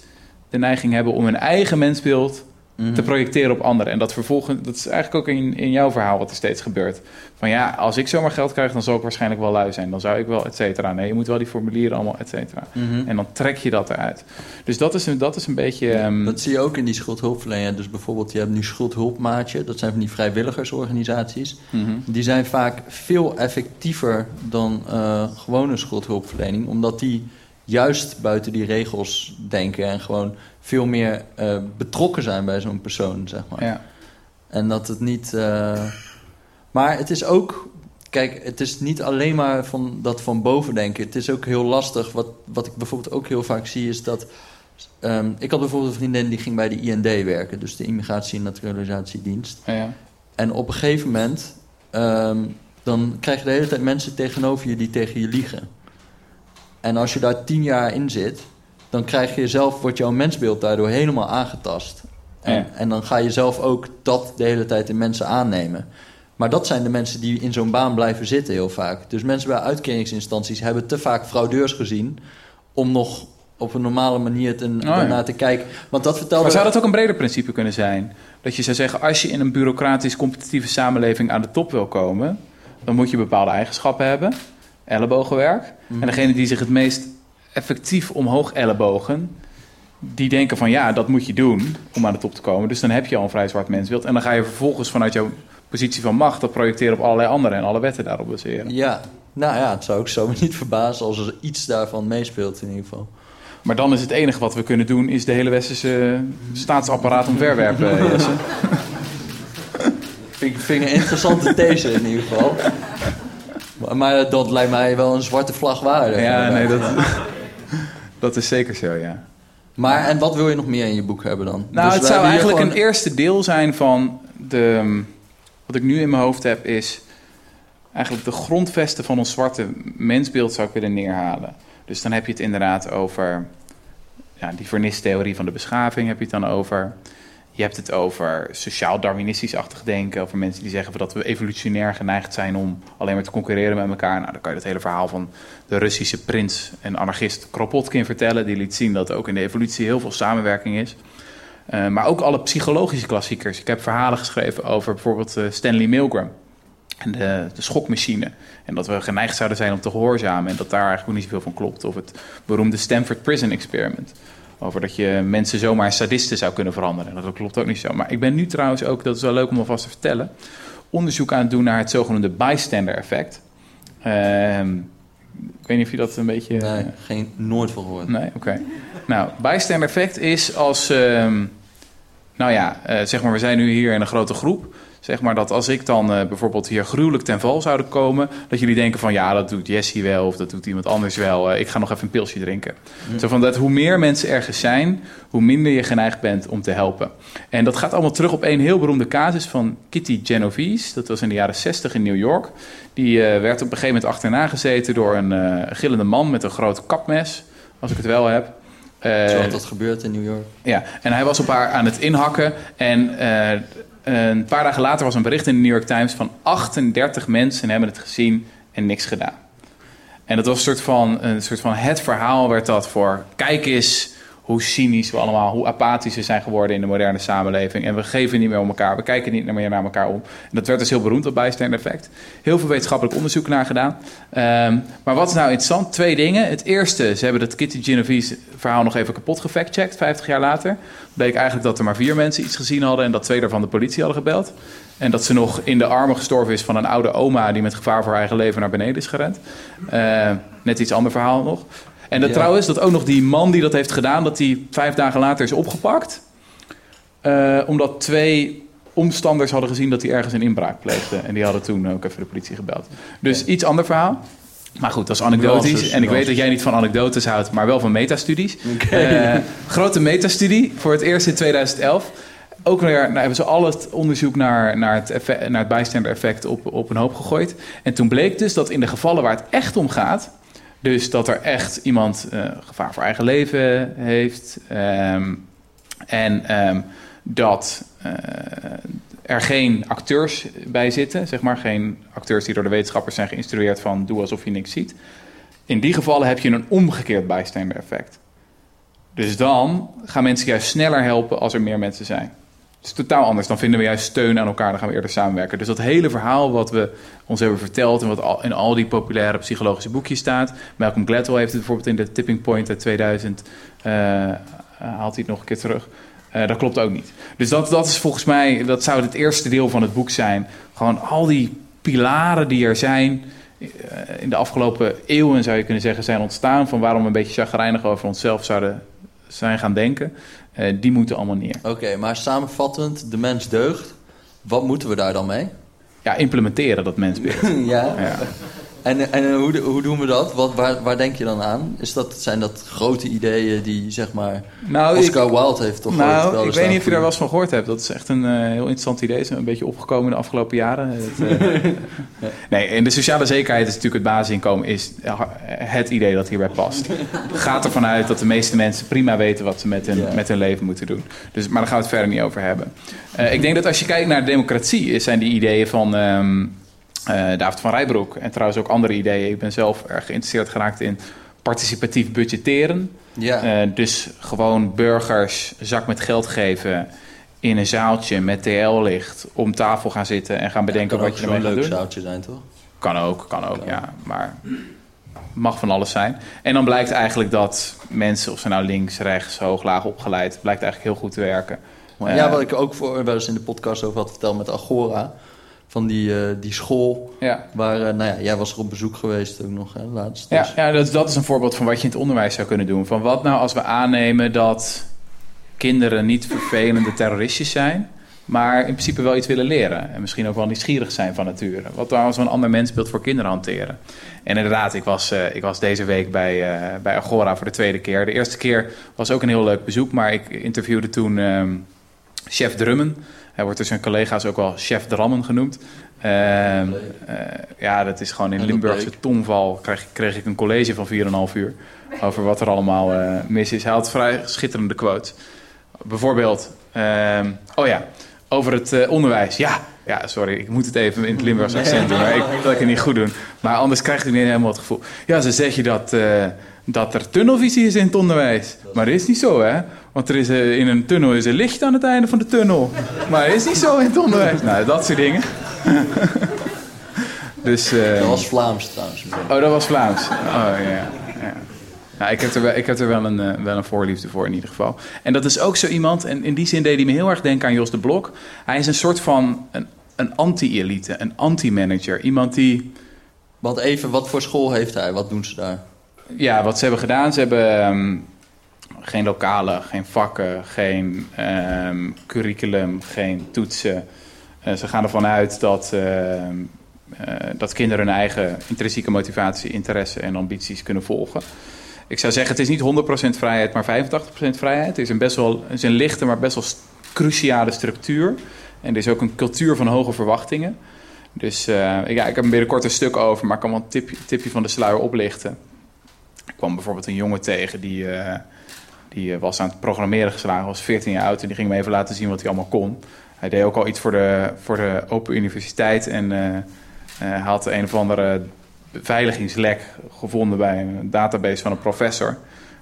de neiging hebben om hun eigen mensbeeld te mhm. projecteren op anderen. En dat vervolgens, dat is eigenlijk ook in, in jouw verhaal wat er steeds gebeurt. Van ja, als ik zomaar geld krijg, dan zal ik waarschijnlijk wel lui zijn. Dan zou ik wel, et cetera. Nee, je moet wel die formulieren allemaal, et cetera. Mhm. En dan trek je dat eruit. Dus dat is, een, dat is een beetje... Ehm, dat zie je ook in die schuldhulpverlening. Dus bijvoorbeeld, je hebt nu schuldhulpmaatje. Dat zijn van die vrijwilligersorganisaties. Mhm. Die zijn vaak veel effectiever dan uh, gewone schuldhulpverlening. Omdat die juist buiten die regels denken en gewoon veel meer uh, betrokken zijn bij zo'n persoon, zeg maar. Ja. En dat het niet. Uh, maar het is ook. Kijk, het is niet alleen maar van dat van boven denken. Het is ook heel lastig. Wat, wat ik bijvoorbeeld ook heel vaak zie, is dat. Um, ik had bijvoorbeeld een vriendin die ging bij de IND werken, dus de Immigratie- en Naturalisatiedienst. Ja. En op een gegeven moment. Um, dan krijg je de hele tijd mensen tegenover je die tegen je liegen. En als je daar tien jaar in zit, dan krijg je zelf, wordt jouw mensbeeld daardoor helemaal aangetast. En, en dan ga je zelf ook dat de hele tijd in mensen aannemen. Maar dat zijn de mensen die in zo'n baan blijven zitten heel vaak. Dus mensen bij uitkeringsinstanties hebben te vaak fraudeurs gezien om nog op een normale manier te, oh, naar te kijken. Want dat vertelde... Maar zou dat ook een breder principe kunnen zijn? Dat je zou zeggen, als je in een bureaucratisch competitieve samenleving aan de top wil komen, dan moet je bepaalde eigenschappen hebben ellebogenwerk. En degene die zich het meest effectief omhoog ellebogen, die denken van ja, dat moet je doen om aan de top te komen. Dus dan heb je al een vrij zwart mensbeeld. En dan ga je vervolgens vanuit jouw positie van macht dat projecteren op allerlei anderen en alle wetten daarop baseren. Ja, nou ja, het zou ik zo niet verbazen als er iets daarvan meespeelt in ieder geval. Maar dan is het enige wat we kunnen doen, is de hele westerse staatsapparaat omverwerpen, Jesse. vind, vind ik een interessante these in ieder geval. Maar dat lijkt mij wel een zwarte vlag waardig. Ja, nee, dat, dat is zeker zo, ja. Maar en wat wil je nog meer in je boek hebben dan? Nou, dus het zou eigenlijk een eerste deel zijn van de... Wat ik nu in mijn hoofd heb is... Eigenlijk de grondvesten van ons zwarte mensbeeld zou ik willen neerhalen. Dus dan heb je het inderdaad over... Ja, die vernistheorie van de beschaving heb je het dan over... Je hebt het over sociaal-darwinistisch-achtig denken. Over mensen die zeggen dat we evolutionair geneigd zijn om alleen maar te concurreren met elkaar. Nou, dan kan je het hele verhaal van de Russische prins en anarchist Kropotkin vertellen. Die liet zien dat ook in de evolutie heel veel samenwerking is. Uh, maar ook alle psychologische klassiekers. Ik heb verhalen geschreven over bijvoorbeeld uh, Stanley Milgram. En de, de, schokmachine. En dat we geneigd zouden zijn om te gehoorzamen. En dat daar eigenlijk niet zoveel van klopt. Of het beroemde Stanford Prison Experiment. Over dat je mensen zomaar sadisten zou kunnen veranderen. Dat klopt ook niet zo. Maar ik ben nu trouwens ook, dat is wel leuk om alvast te vertellen, onderzoek aan het doen naar het zogenoemde bystander effect. Ehm, ik weet niet of je dat een beetje. Nee, geen nooit van gehoord. Nee, oké. Nou, bystander effect is als. Ehm, nou ja, uh, zeg maar, we zijn nu hier in een grote groep. Zeg maar dat als ik dan uh, bijvoorbeeld hier gruwelijk ten val zouden komen, dat jullie denken van ja, dat doet Jessie wel of dat doet iemand anders wel. Uh, ik ga nog even een pilsje drinken. Mm. Zo van dat hoe meer mensen ergens zijn, hoe minder je geneigd bent om te helpen. En dat gaat allemaal terug op een heel beroemde casus van Kitty Genovese. Dat was in de jaren 60 in New York. Die uh, werd op een gegeven moment achterna gezeten door een gillende man met een groot kapmes, als ik het wel heb. Zoals dat gebeurt in New York. Ja, en hij was op haar aan het inhakken en een paar dagen later was een bericht in de New York Times van 38 mensen hebben het gezien en niks gedaan. En dat was een soort van, een soort van het verhaal werd dat voor. Kijk eens hoe cynisch we allemaal, hoe apathisch we zijn geworden in de moderne samenleving. En we geven niet meer om elkaar, we kijken niet meer naar elkaar om. En dat werd dus heel beroemd, dat bijstander effect. Heel veel wetenschappelijk onderzoek naar gedaan. Um, maar wat is nou interessant? Twee dingen. Het eerste, ze hebben het Kitty Genovese verhaal nog even kapot gefactcheckt, 50 jaar later. Bleek eigenlijk dat er maar vier mensen iets gezien hadden en dat twee daarvan de politie hadden gebeld. En dat ze nog in de armen gestorven is van een oude oma die met gevaar voor haar eigen leven naar beneden is gerend. Uh, net iets ander verhaal nog. En dat trouwens, dat ook nog die man die dat heeft gedaan, dat hij vijf dagen later is opgepakt. Uh, omdat twee omstanders hadden gezien dat hij ergens een inbraak pleegde. En die hadden toen ook even de politie gebeld. Dus iets ander verhaal. Maar goed, dat is anekdotisch. En ik weet dat jij niet van anekdotes houdt, maar wel van metastudies. Okay. Uh, grote metastudie voor het eerst in 2011 ook weer nou, hebben ze al het onderzoek naar, naar het, effect, naar het bijstander effect op, op een hoop gegooid. En toen bleek dus dat in de gevallen waar het echt om gaat, dus dat er echt iemand uh, gevaar voor eigen leven heeft. Um, en um, dat uh, er geen acteurs bij zitten, zeg maar, geen acteurs die door de wetenschappers zijn geïnstrueerd van doe alsof je niks ziet. In die gevallen heb je een omgekeerd bijstander effect. Dus dan gaan mensen juist sneller helpen als er meer mensen zijn. Is totaal anders. Dan vinden we juist steun aan elkaar. Dan gaan we eerder samenwerken. Dus dat hele verhaal wat we ons hebben verteld... en wat in al die populaire psychologische boekjes staat... Malcolm Gladwell heeft het bijvoorbeeld in de Tipping Point uit 2000... Uh, haalt hij het nog een keer terug. Uh, dat klopt ook niet. Dus dat, dat is volgens mij... dat zou het eerste deel van het boek zijn. Gewoon al die pilaren die er zijn... Uh, in de afgelopen eeuwen zou je kunnen zeggen... zijn ontstaan van waarom we een beetje chagrijnig over onszelf zouden zijn gaan denken... Uh, die moeten allemaal neer. Oké, okay, maar samenvattend, de mens deugt. Wat moeten we daar dan mee? Ja, implementeren dat mensbeeld. ja. ja. En, en hoe, hoe doen we dat? Wat, waar, waar denk je dan aan? Is dat, zijn dat grote ideeën die, zeg maar... Nou, Oscar ik, Wilde heeft toch nou, wel ik weet niet of je daar wel eens van gehoord hebt. Dat is echt een uh, heel interessant idee. Is een beetje opgekomen in de afgelopen jaren. Het, uh, nee, in de sociale zekerheid is natuurlijk het basisinkomen... is het idee dat hierbij past. Het gaat ervan uit dat de meeste mensen prima weten... wat ze met hun, met hun leven moeten doen. Dus, maar daar gaan we het verder niet over hebben. Uh, ik denk dat als je kijkt naar democratie... zijn die ideeën van... Um, uh, David van Rijbroek en trouwens ook andere ideeën. Ik ben zelf erg geïnteresseerd geraakt in participatief budgetteren. Ja. Uh, dus gewoon burgers zak met geld geven in een zaaltje met TL-licht om tafel gaan zitten en gaan bedenken ja, wat je ermee gaat doen. Kan ook een leuk zaaltje zijn, toch? Kan ook, kan ook, kan. ja. Maar mag van alles zijn. En dan blijkt eigenlijk dat mensen, of ze nou links, rechts, hoog, laag opgeleid, blijkt eigenlijk heel goed te werken. Ja, wat ik ook voor, wel eens in de podcast over had verteld met Agora van die, uh, die school. Ja. Waar, uh, nou ja, jij was er op bezoek geweest ook nog, hè, laatst. Dus. Ja, ja dat, dat is een voorbeeld van wat je in het onderwijs zou kunnen doen. Van wat nou als we aannemen dat kinderen niet vervelende terroristjes zijn... maar in principe wel iets willen leren. En misschien ook wel nieuwsgierig zijn van nature. Wat nou als we een ander mensbeeld voor kinderen hanteren? En inderdaad, ik was, uh, ik was deze week bij, bij Agora voor de tweede keer. De eerste keer was ook een heel leuk bezoek... maar ik interviewde toen um, chef Drummen... Hij wordt door zijn collega's ook wel chef Drammen genoemd. Uh, uh, ja, dat is gewoon in Limburgse tongval. Kreeg, kreeg ik een college van 4,5 uur over wat er allemaal uh, mis is. Hij had vrij schitterende quotes. Bijvoorbeeld, ehm, oh ja, over het eh, onderwijs. Ja, ja, sorry, ik moet het even in het Limburgse accent doen. Maar ik wil het niet goed doen. Maar anders krijg ik niet helemaal het gevoel. Ja, ze zeg je dat, dat er tunnelvisie is in het onderwijs. Maar dat is niet zo, hè? Want er is uh, in een tunnel is er licht aan het einde van de tunnel. Maar dat is niet zo in het onderwijs. Nou, dat soort dingen. dus, uh, dat was Vlaams trouwens. Oh, dat was Vlaams. Oh, ja. ja. Nou, ik heb er, wel, ik heb er wel, een, uh, wel een voorliefde voor in ieder geval. En dat is ook zo iemand, en in die zin deed hij me heel erg denken aan Jos de Blok. Hij is een soort van een, een anti-elite, een anti-manager. Iemand die... Want even, wat voor school heeft hij? Wat doen ze daar? Ja, wat ze hebben gedaan, ze hebben um, geen lokalen, geen vakken, geen um, curriculum, geen toetsen. Uh, ze gaan ervan uit dat, uh, uh, dat kinderen hun eigen intrinsieke motivatie, interesse en ambities kunnen volgen. Ik zou zeggen, het is niet 100% vrijheid, maar 85% vrijheid. Het is een best wel is een lichte, maar best wel cruciale structuur. En er is ook een cultuur van hoge verwachtingen. Dus uh, ja, ik heb er binnenkort een stuk over, maar ik kan wel een tipje, tipje van de sluier oplichten. Bijvoorbeeld een jongen tegen die, uh, die was aan het programmeren geslagen, was 14 jaar oud en die ging me even laten zien wat hij allemaal kon. hij deed ook al iets voor de, voor de Open Universiteit. En eh, eh, hij had een of andere beveiligingslek gevonden bij een database van een professor.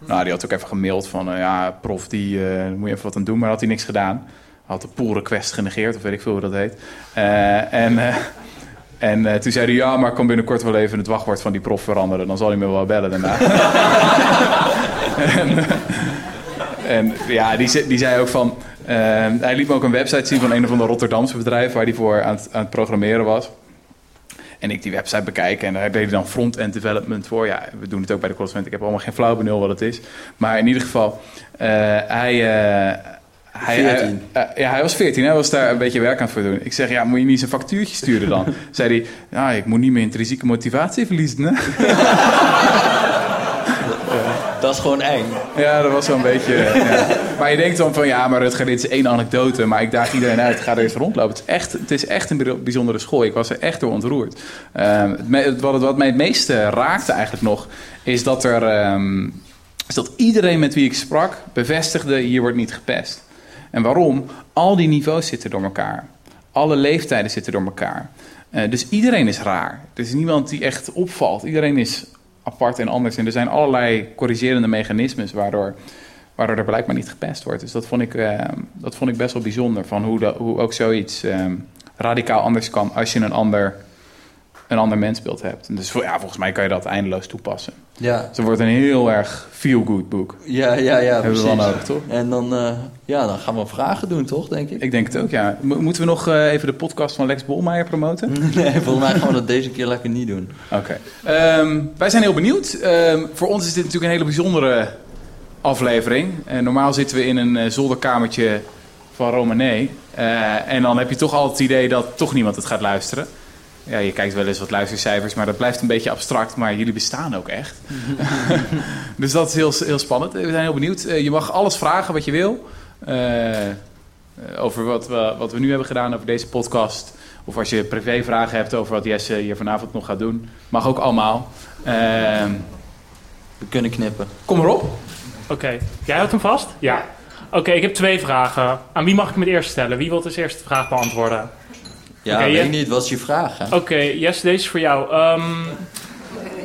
Nou, die had ook even gemaild van, eh, ja, prof, die eh, moet je even wat aan doen. Maar had hij niks gedaan. Had de pull request genegeerd, of weet ik veel hoe dat heet. Eh, en eh, en eh, toen zei hij, ja, maar ik kan binnenkort wel even het wachtwoord van die prof veranderen. Dan zal hij me wel bellen daarna. en, eh, en ja, die, die zei ook van... eh, hij liet me ook een website zien van een of ander Rotterdamse bedrijf... waar hij voor aan het, programmeren was. En ik die website bekijken en daar deed hij dan front-end development voor. Ja, we doen het ook bij de consument. Ik heb allemaal geen flauw benul wat het is. Maar in ieder geval, hij... eh, hij, 14. hij- eh, ja, hij was 14. Hij was daar een beetje werk aan het doen. Ik zeg, ja, moet je niet eens een factuurtje sturen dan? zei hij, ja, ik moet niet mijn intrinsieke motivatie verliezen, hè? Dat is gewoon eng. Ja, dat was zo'n beetje. ja. Maar je denkt dan van ja, maar Rutger, dit is één anekdote. Maar ik daag iedereen uit, ga er eens rondlopen. Het is echt, het is echt een bijzondere school. Ik was er echt door ontroerd. Ehm, het wat, wat mij het meeste raakte eigenlijk nog, is dat er. ehm, is dat iedereen met wie ik sprak bevestigde: hier wordt niet gepest. En waarom? Al die niveaus zitten door elkaar. Alle leeftijden zitten door elkaar. Eh, dus iedereen is raar. Er is niemand die echt opvalt. Iedereen is apart en anders. En er zijn allerlei corrigerende mechanismes waardoor, waardoor er blijkbaar niet gepest wordt. Dus dat vond ik, eh, dat vond ik best wel bijzonder. Van hoe, dat, hoe ook zoiets eh, radicaal anders kan als je een ander, een ander mensbeeld hebt. Dus ja, volgens mij kan je dat eindeloos toepassen. Ja, Dus het wordt een heel erg feel-good boek. ja, ja, ja Hebben we wel nodig, toch? En dan, eh, ja, dan gaan we vragen doen, toch, denk ik? Ik denk het ook, ja. Mo- moeten we nog eh, even de podcast van Lex Bolmeijer promoten? Nee, volgens mij gaan we dat deze keer lekker niet doen. Oké. Ehm, wij zijn heel benieuwd. Ehm, voor ons is dit natuurlijk een hele bijzondere aflevering. Eh, normaal zitten we in een zolderkamertje van Romané. En dan heb je toch altijd het idee dat toch niemand het gaat luisteren. Ja, je kijkt wel eens wat luistercijfers, maar dat blijft een beetje abstract. Maar jullie bestaan ook echt. dus dat is heel, heel spannend. We zijn heel benieuwd. Eh, je mag alles vragen wat je wil. Eh, eh, over wat we, wat we nu hebben gedaan over deze podcast. Of als je privévragen hebt over wat Jesse hier vanavond nog gaat doen. Mag ook allemaal. Ehm, We kunnen knippen. kom erop. Oké, jij houdt hem vast? Ja. Oké, ik heb twee vragen. Aan wie mag ik hem het eerst stellen? Wie wil als eerste de vraag beantwoorden? Ja, Oké, weet je- ik niet. Wat is je vraag? Hè? Oké, Jess, deze is voor jou. Ehm,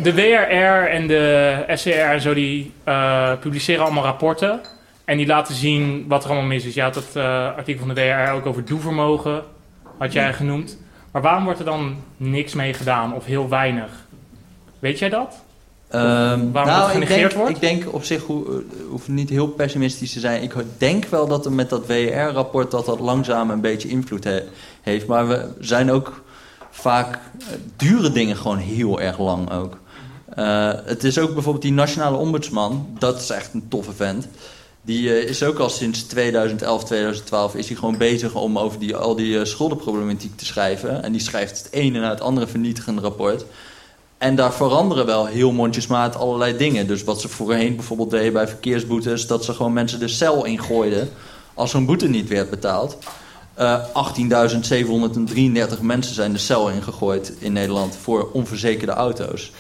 de WRR en de SCR en zo, die eh, publiceren allemaal rapporten. En die laten zien wat er allemaal mis is. Je had het eh, artikel van de WRR ook over doevermogen, had jij genoemd. Maar waarom wordt er dan niks mee gedaan of heel weinig? Weet jij dat? Ehm, waarom het ik genegeerd denk, wordt? Ik denk op zich, hoe, eh, hoeft niet heel pessimistisch te zijn. Ik denk wel dat er met dat WR-rapport dat dat langzaam een beetje invloed he- Maar we zijn ook vaak, eh, duren dingen gewoon heel erg lang ook. Eh, het is ook bijvoorbeeld die nationale ombudsman, dat is echt een toffe vent. Die eh, is ook al sinds 2011, 2012 is hij gewoon bezig om over die, al die schuldenproblematiek te schrijven. En die schrijft het ene na het andere vernietigende rapport. En daar veranderen wel heel mondjesmaat allerlei dingen. Dus wat ze voorheen bijvoorbeeld deden bij verkeersboetes... dat ze gewoon mensen de cel ingooiden als hun boete niet werd betaald. Eh 18.733 mensen zijn de cel ingegooid in Nederland voor onverzekerde auto's.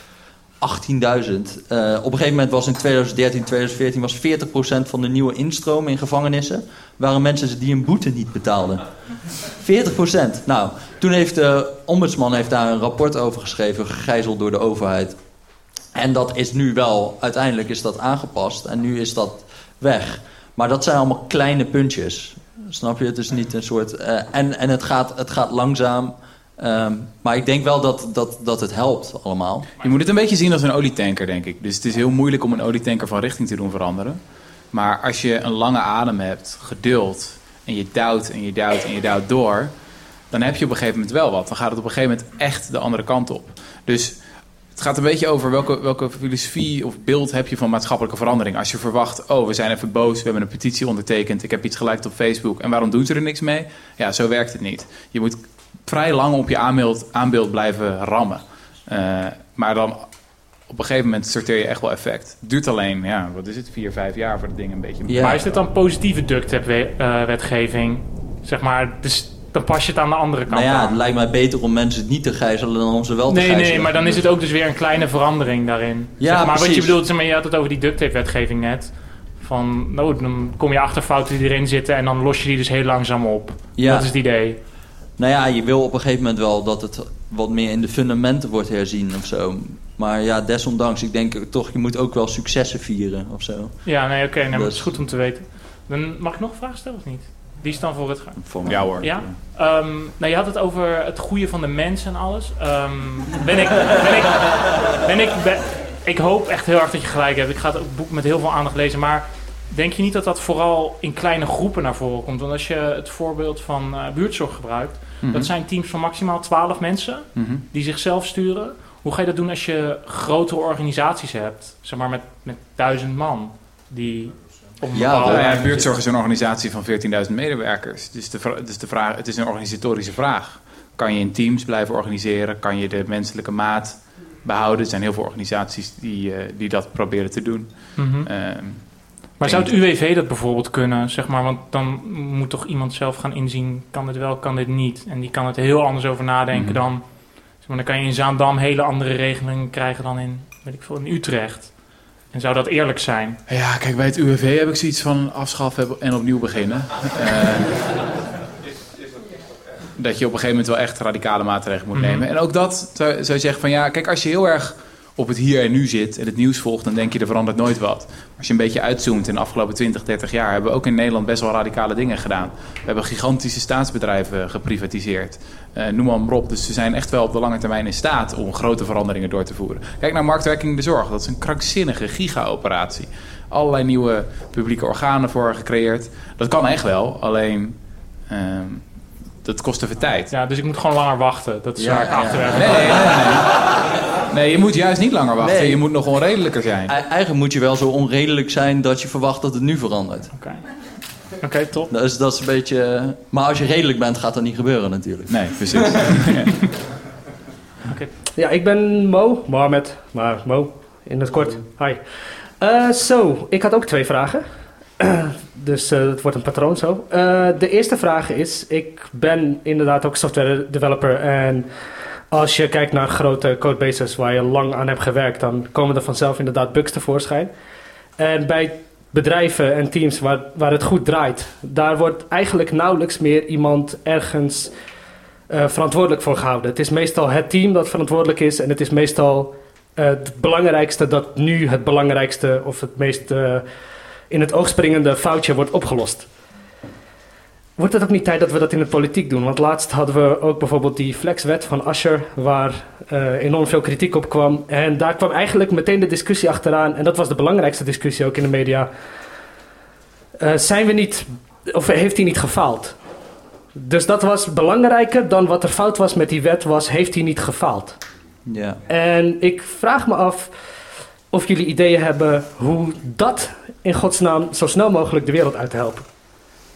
18.000. Eh, op een gegeven moment was in 2013, 2014 was 40% van de nieuwe instromen in gevangenissen... waren mensen die een boete niet betaalden. 40%. Nou, toen heeft de ombudsman heeft daar een rapport over geschreven, gegijzeld door de overheid. En dat is nu wel, uiteindelijk is dat aangepast en nu is dat weg. Maar dat zijn allemaal kleine puntjes. Snap je? Het is niet een soort. eh, en en het, gaat, het gaat langzaam. Ehm, maar ik denk wel dat, dat, dat het helpt allemaal. Je moet het een beetje zien als een olietanker, denk ik. Dus het is heel moeilijk om een olietanker van richting te doen veranderen. Maar als je een lange adem hebt, geduld, en je duwt en je duwt en je duwt door... dan heb je op een gegeven moment wel wat. Dan gaat het op een gegeven moment echt de andere kant op. Dus het gaat een beetje over welke, welke filosofie of beeld heb je van maatschappelijke verandering. Als je verwacht, oh, we zijn even boos, we hebben een petitie ondertekend... ik heb iets geliked op Facebook en waarom doen ze er niks mee? Ja, zo werkt het niet. Je moet vrij lang op je aanbeeld, aanbeeld blijven rammen. Eh, maar dan op een gegeven moment sorteer je echt wel effect. Het duurt alleen, ja, wat is het, vier, vijf jaar voor het ding een beetje... Ja. Maar is dit dan positieve duct-wetgeving? zeg maar, dus dan pas je het aan de andere kant Nou ja, het lijkt mij beter om mensen niet te gijzelen dan om ze wel te Nee, gijzelen. nee, maar dan is het ook dus weer een kleine verandering daarin. Ja, zeg maar wat je bedoelt, zeg maar, je had het over die duct-wetgeving net. Van, nou, dan kom je achter fouten die erin zitten en dan los je die dus heel langzaam op. Ja. Dat is het idee. Nou ja, je wil op een gegeven moment wel dat het wat meer in de fundamenten wordt herzien of zo. Maar ja, desondanks, ik denk toch, je moet ook wel successen vieren of zo. Ja, nee, oké, Dat- dat is goed om te weten. Dan mag ik nog een vraag stellen of niet? Die is dan voor het gaan. Voor. Ja hoor. Ja? Ehm, nou, je had het over het goede van de mens en alles. Ehm, ben ik, ben ik, ben ik, ben- ik hoop echt heel erg dat je gelijk hebt. Ik ga het ook boek met heel veel aandacht lezen. Maar denk je niet dat dat vooral in kleine groepen naar voren komt? Want als je het voorbeeld van eh, buurtzorg gebruikt, Mhm. dat zijn teams van maximaal 12 mensen Mhm. die zichzelf sturen. Hoe ga je dat doen als je grotere organisaties hebt? Zeg maar met, met duizend man die Ja, Nou ja, buurtzorg is een organisatie van 14.000 medewerkers. Dus de, dus de vraag, het is een organisatorische vraag. Kan je in teams blijven organiseren? Kan je de menselijke maat behouden? Er zijn heel veel organisaties die, eh, die dat proberen te doen. Mhm. Ehm, Maar zou het UWV dat bijvoorbeeld kunnen, zeg maar? Want dan moet toch iemand zelf gaan inzien, kan dit wel, kan dit niet. En die kan het er heel anders over nadenken Mhm. dan... Zeg maar, dan kan je in Zaandam hele andere regelingen krijgen dan in, weet ik veel, in Utrecht. En zou dat eerlijk zijn? ja, kijk, bij het UWV heb ik zoiets van afschaffen en opnieuw beginnen. Eh, dat je op een gegeven moment wel echt radicale maatregelen moet Mhm. nemen. En ook dat zou zou je zeggen van ja, kijk, als je heel erg op het hier en nu zit en het nieuws volgt, dan denk je er verandert nooit wat. Als je een beetje uitzoomt in de afgelopen 20, 30 jaar, hebben we ook in Nederland best wel radicale dingen gedaan. We hebben gigantische staatsbedrijven geprivatiseerd. Eh, noem maar op. Dus ze zijn echt wel op de lange termijn in staat om grote veranderingen door te voeren. Kijk naar marktwerking in de zorg. Dat is een krankzinnige giga-operatie. Allerlei nieuwe publieke organen voor gecreëerd. Dat kan echt wel, alleen ehm, dat kost even tijd. Ja, dus ik moet gewoon langer wachten. Dat is Ja, waar ik ja. achter heb. Nee, nee, nee. Nee, je moet juist niet langer wachten. Nee. Je moet nog onredelijker zijn. E- Eigenlijk moet je wel zo onredelijk zijn dat je verwacht dat het nu verandert. Oké, Oké, top. Dat is, dat is een beetje... Maar als je redelijk bent, gaat dat niet gebeuren natuurlijk. Nee, precies. Ja, ik ben Mo, Mohamed, maar Mo in het kort. Hi. Eh, Zo, ik had ook twee vragen. dus eh, het wordt een patroon zo. Eh, de eerste vraag is, ik ben inderdaad ook software developer en als je kijkt naar grote codebases waar je lang aan hebt gewerkt, dan komen er vanzelf inderdaad bugs tevoorschijn. En bij bedrijven en teams waar, waar het goed draait, daar wordt eigenlijk nauwelijks meer iemand ergens eh, verantwoordelijk voor gehouden. Het is meestal het team dat verantwoordelijk is en het is meestal eh, het belangrijkste dat nu het belangrijkste of het meest eh, in het oog springende foutje wordt opgelost. Wordt het ook niet tijd dat we dat in de politiek doen? Want laatst hadden we ook bijvoorbeeld die flexwet van Asher, waar eh, enorm veel kritiek op kwam. En daar kwam eigenlijk meteen de discussie achteraan, en dat was de belangrijkste discussie ook in de media. Eh, zijn we niet, of heeft hij niet gefaald? Dus dat was belangrijker dan wat er fout was met die wet, was heeft hij niet gefaald? Ja. En ik vraag me af of jullie ideeën hebben hoe dat in godsnaam zo snel mogelijk de wereld uit te helpen.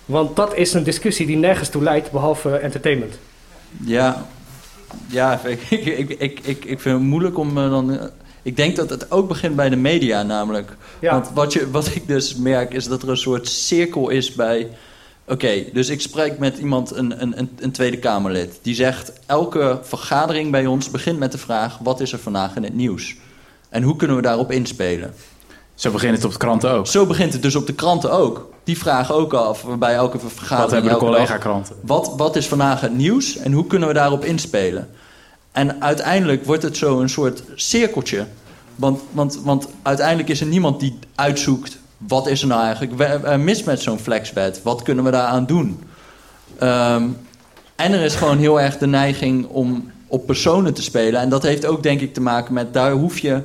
Want dat is een discussie die nergens toe leidt, behalve entertainment. Ja, ja ik, ik, ik, ik, ik, vind het moeilijk om eh, dan... eh, Ik denk dat het ook begint bij de media namelijk. Ja, Want wat, je, wat ik dus merk is dat er een soort cirkel is bij... Oké, dus ik spreek met iemand, een, een, een, een Tweede Kamerlid. Die zegt, elke vergadering bij ons begint met de vraag... wat is er vandaag in het nieuws? En hoe kunnen we daarop inspelen? Zo begint het op de kranten ook. Zo begint het dus op de kranten ook. Die vragen ook af bij elke vergadering. Wat hebben de collega-kranten? Wat, wat is vandaag het nieuws en hoe kunnen we daarop inspelen? En uiteindelijk wordt het zo een soort cirkeltje. Want, want, want uiteindelijk is er niemand die uitzoekt... wat is er nou eigenlijk mis met zo'n flexwet? Wat kunnen we daaraan doen? Ehm, en er is gewoon heel erg de neiging om op personen te spelen. En dat heeft ook denk ik te maken met... daar hoef je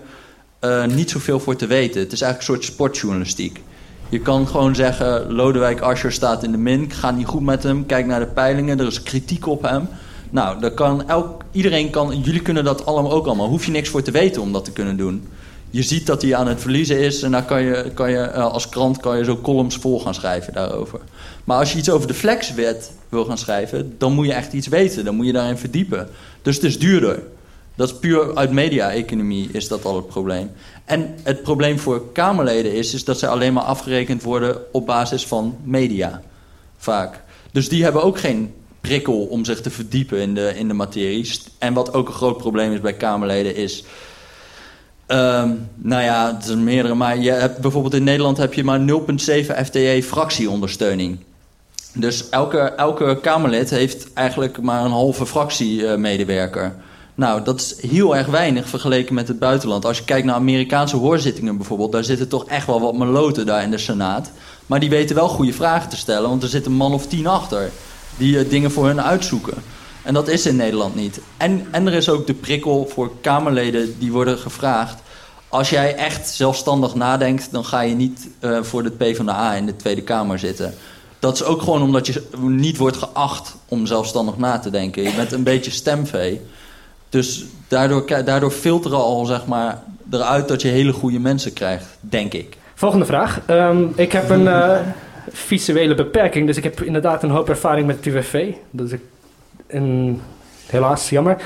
eh, niet zoveel voor te weten. Het is eigenlijk een soort sportjournalistiek. Je kan gewoon zeggen, Lodewijk Asscher staat in de min, gaat niet goed met hem, kijk naar de peilingen, er is kritiek op hem. Nou, dat kan elk, iedereen kan, jullie kunnen dat allemaal ook allemaal. Hoef je niks voor te weten om dat te kunnen doen. Je ziet dat hij aan het verliezen is en dan kan je, kan je eh, als krant kan je zo columns vol gaan schrijven daarover. Maar als je iets over de flexwet wil gaan schrijven, dan moet je echt iets weten. Dan moet je daarin verdiepen. Dus het is duurder. Dat is puur uit media-economie is dat al het probleem. En het probleem voor Kamerleden is, is dat ze alleen maar afgerekend worden op basis van media. Vaak. Dus die hebben ook geen prikkel om zich te verdiepen in de, in de materie. En wat ook een groot probleem is bij Kamerleden is... Ehm, nou ja, het zijn meerdere. Maar je hebt, bijvoorbeeld in Nederland heb je maar 0,7 FTE fractieondersteuning. Dus elke, elke Kamerlid heeft eigenlijk maar een halve fractiemedewerker. Nou, dat is heel erg weinig vergeleken met het buitenland. Als je kijkt naar Amerikaanse hoorzittingen bijvoorbeeld... daar zitten toch echt wel wat meloten daar in de Senaat. Maar die weten wel goede vragen te stellen... want er zit een man of tien achter die uh, dingen voor hun uitzoeken. En dat is in Nederland niet. En, en er is ook de prikkel voor Kamerleden die worden gevraagd... als jij echt zelfstandig nadenkt... dan ga je niet uh, voor de PvdA in de Tweede Kamer zitten... Dat is ook gewoon omdat je niet wordt geacht om zelfstandig na te denken. Je bent een beetje stemvee. Dus daardoor, daardoor filteren al zeg maar, eruit dat je hele goede mensen krijgt, denk ik. Volgende vraag. Um, ik heb een uh, visuele beperking, dus ik heb inderdaad een hoop ervaring met het UWV. Dus ik, Helaas, jammer.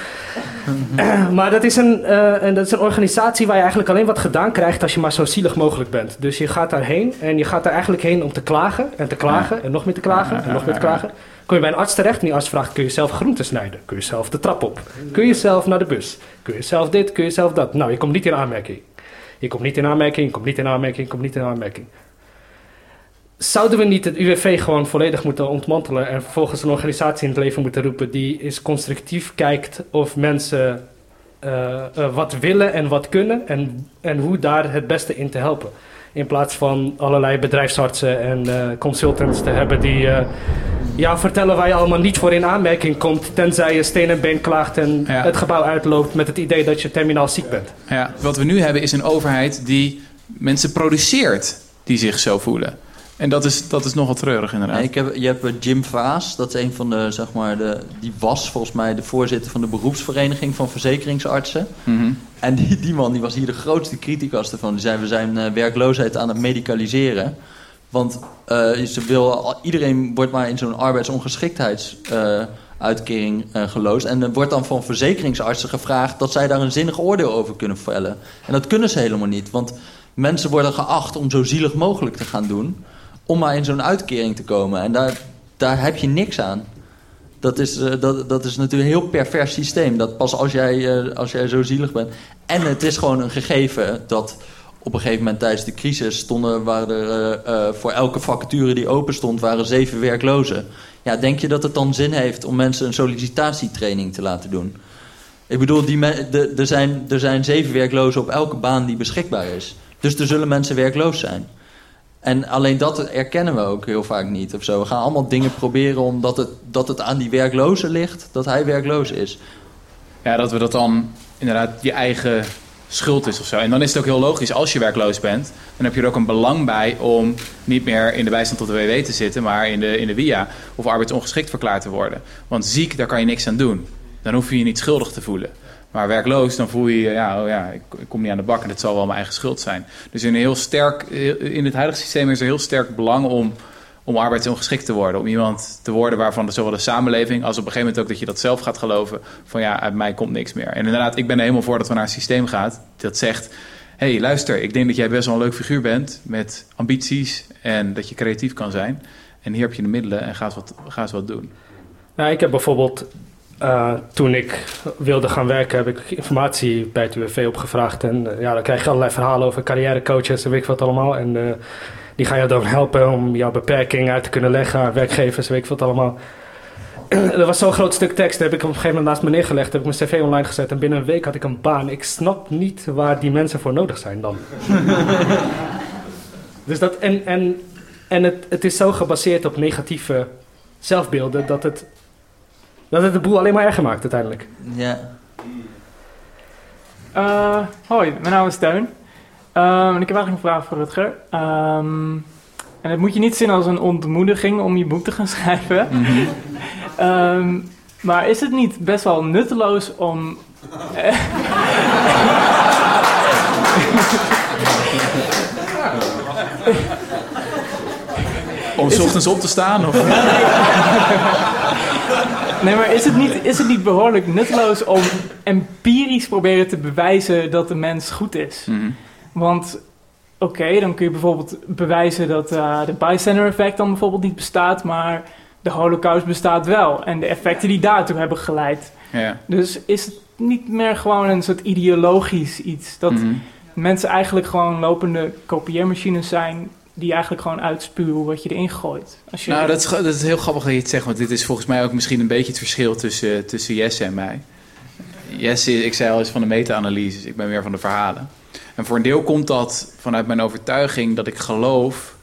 maar dat is, een, en dat is een organisatie waar je eigenlijk alleen wat gedaan krijgt als je maar zo zielig mogelijk bent. Dus je gaat daarheen en je gaat daar eigenlijk heen om te klagen en te klagen en nog meer te klagen en nog meer te klagen. Kom je bij een arts terecht en die arts kun je zelf groenten snijden? Kun je zelf de trap op? Kun je zelf naar de bus? Kun je zelf dit? Kun je zelf dat? Nou, je komt niet in aanmerking. Je komt niet in aanmerking, je komt niet in aanmerking, je komt niet in aanmerking. Zouden we niet het UWV gewoon volledig moeten ontmantelen en vervolgens een organisatie in het leven moeten roepen die eens constructief kijkt of mensen uh, uh, wat willen en wat kunnen en, en hoe daar het beste in te helpen? In plaats van allerlei bedrijfsartsen en uh, consultants te hebben die jou vertellen waar je allemaal niet voor in aanmerking komt, tenzij je steen en been klaagt en ja. het gebouw uitloopt met het idee dat je terminaal ziek bent. Ja, wat we nu hebben is een overheid die mensen produceert die zich zo voelen. En dat is, dat is nogal treurig inderdaad. Nee, ik heb, je hebt Jim Vaas, dat is een van de, zeg maar, de, die was volgens mij de voorzitter van de beroepsvereniging van verzekeringsartsen. Mm -hmm. En die, die man die was hier de grootste criticus ervan. Die zei, we zijn uh, werkloosheid aan het medicaliseren. Want uh, ze wil, iedereen wordt maar in zo'n arbeidsongeschiktheidsuitkering uh, geloosd. En er wordt dan van verzekeringsartsen gevraagd dat zij daar een zinnig oordeel over kunnen vellen. En dat kunnen ze helemaal niet, want mensen worden geacht om zo zielig mogelijk te gaan doen om maar in zo'n uitkering te komen. En daar, daar heb je niks aan. Dat is, uh, dat, dat is natuurlijk een heel pervers systeem. Dat pas als jij, als jij zo zielig bent. En het is gewoon een gegeven dat op een gegeven moment tijdens de crisis stonden, waren er uh, voor elke vacature die open stond, waren zeven werklozen. Ja, denk je dat het dan zin heeft om mensen een sollicitatietraining te laten doen? Ik bedoel, die de, er, zijn, er zijn zeven werklozen op elke baan die beschikbaar is. Dus er zullen mensen werkloos zijn. En alleen dat erkennen we ook heel vaak niet of zo. We gaan allemaal dingen proberen omdat het, dat het aan die werkloze ligt, dat hij werkloos is. Ja, dat we dat dan inderdaad je eigen schuld is of zo. En dan is het ook heel logisch, als je werkloos bent, dan heb je er ook een belang bij om niet meer in de bijstand tot de WW te zitten, maar in de, in de WIA of arbeidsongeschikt verklaard te worden. Want ziek, daar kan je niks aan doen. Dan hoef je je niet schuldig te voelen. Maar werkloos, dan voel je ja, oh ja ik, kom niet aan de bak en het zal wel mijn eigen schuld zijn. Dus in, een heel sterk, in het huidige systeem is er heel sterk belang om, om arbeidsongeschikt te worden. Om iemand te worden waarvan zowel de samenleving als op een gegeven moment ook dat je dat zelf gaat geloven. Van ja, uit mij komt niks meer. En inderdaad, ik ben er helemaal voor dat we naar een systeem gaan dat zegt... hey, luister, ik denk dat jij best wel een leuk figuur bent met ambities en dat je creatief kan zijn. En hier heb je de middelen en ga wat, ga wat doen. Nou, ik heb bijvoorbeeld uh, toen ik wilde gaan werken, heb ik informatie bij het UWV opgevraagd. En uh, ja, dan krijg je allerlei verhalen over carrièrecoaches en weet ik wat allemaal. En uh, die gaan je dan helpen om jouw beperking uit te kunnen leggen, werkgevers, weet ik wat allemaal. er was zo'n groot stuk tekst, dat heb ik op een gegeven moment naast me neergelegd, heb ik mijn cv online gezet en binnen een week had ik een baan. Ik snap niet waar die mensen voor nodig zijn dan. dus dat, en en, en het, het is zo gebaseerd op negatieve zelfbeelden dat het dat het de boel alleen maar erger maakt uiteindelijk. Ja. Uh, hoi, mijn naam is Teun. Um, en ik heb eigenlijk een vraag voor Rutger. Um, en het moet je niet zien als een ontmoediging om je boek te gaan schrijven. Mm -hmm. um, maar is het niet best wel nutteloos om. om s ochtends op te staan? Of? Nee, maar is het, niet, is het niet behoorlijk nutteloos om empirisch proberen te bewijzen dat de mens goed is? Mhm. Want oké, dan kun je bijvoorbeeld bewijzen dat uh, de bystander effect dan bijvoorbeeld niet bestaat, maar de holocaust bestaat wel. En de effecten die daartoe hebben geleid. Ja. Dus is het niet meer gewoon een soort ideologisch iets? Dat Mhm. mensen eigenlijk gewoon lopende kopieermachines zijn... die eigenlijk gewoon uitspuwen wat je erin gooit. Als je, Nou, dat is, dat is heel grappig dat je het zegt, want dit is volgens mij ook misschien een beetje het verschil tussen, tussen Jesse en mij. Jesse, ik zei al eens van de meta-analyses, ik ben meer van de verhalen. En voor een deel komt dat vanuit mijn overtuiging dat ik geloof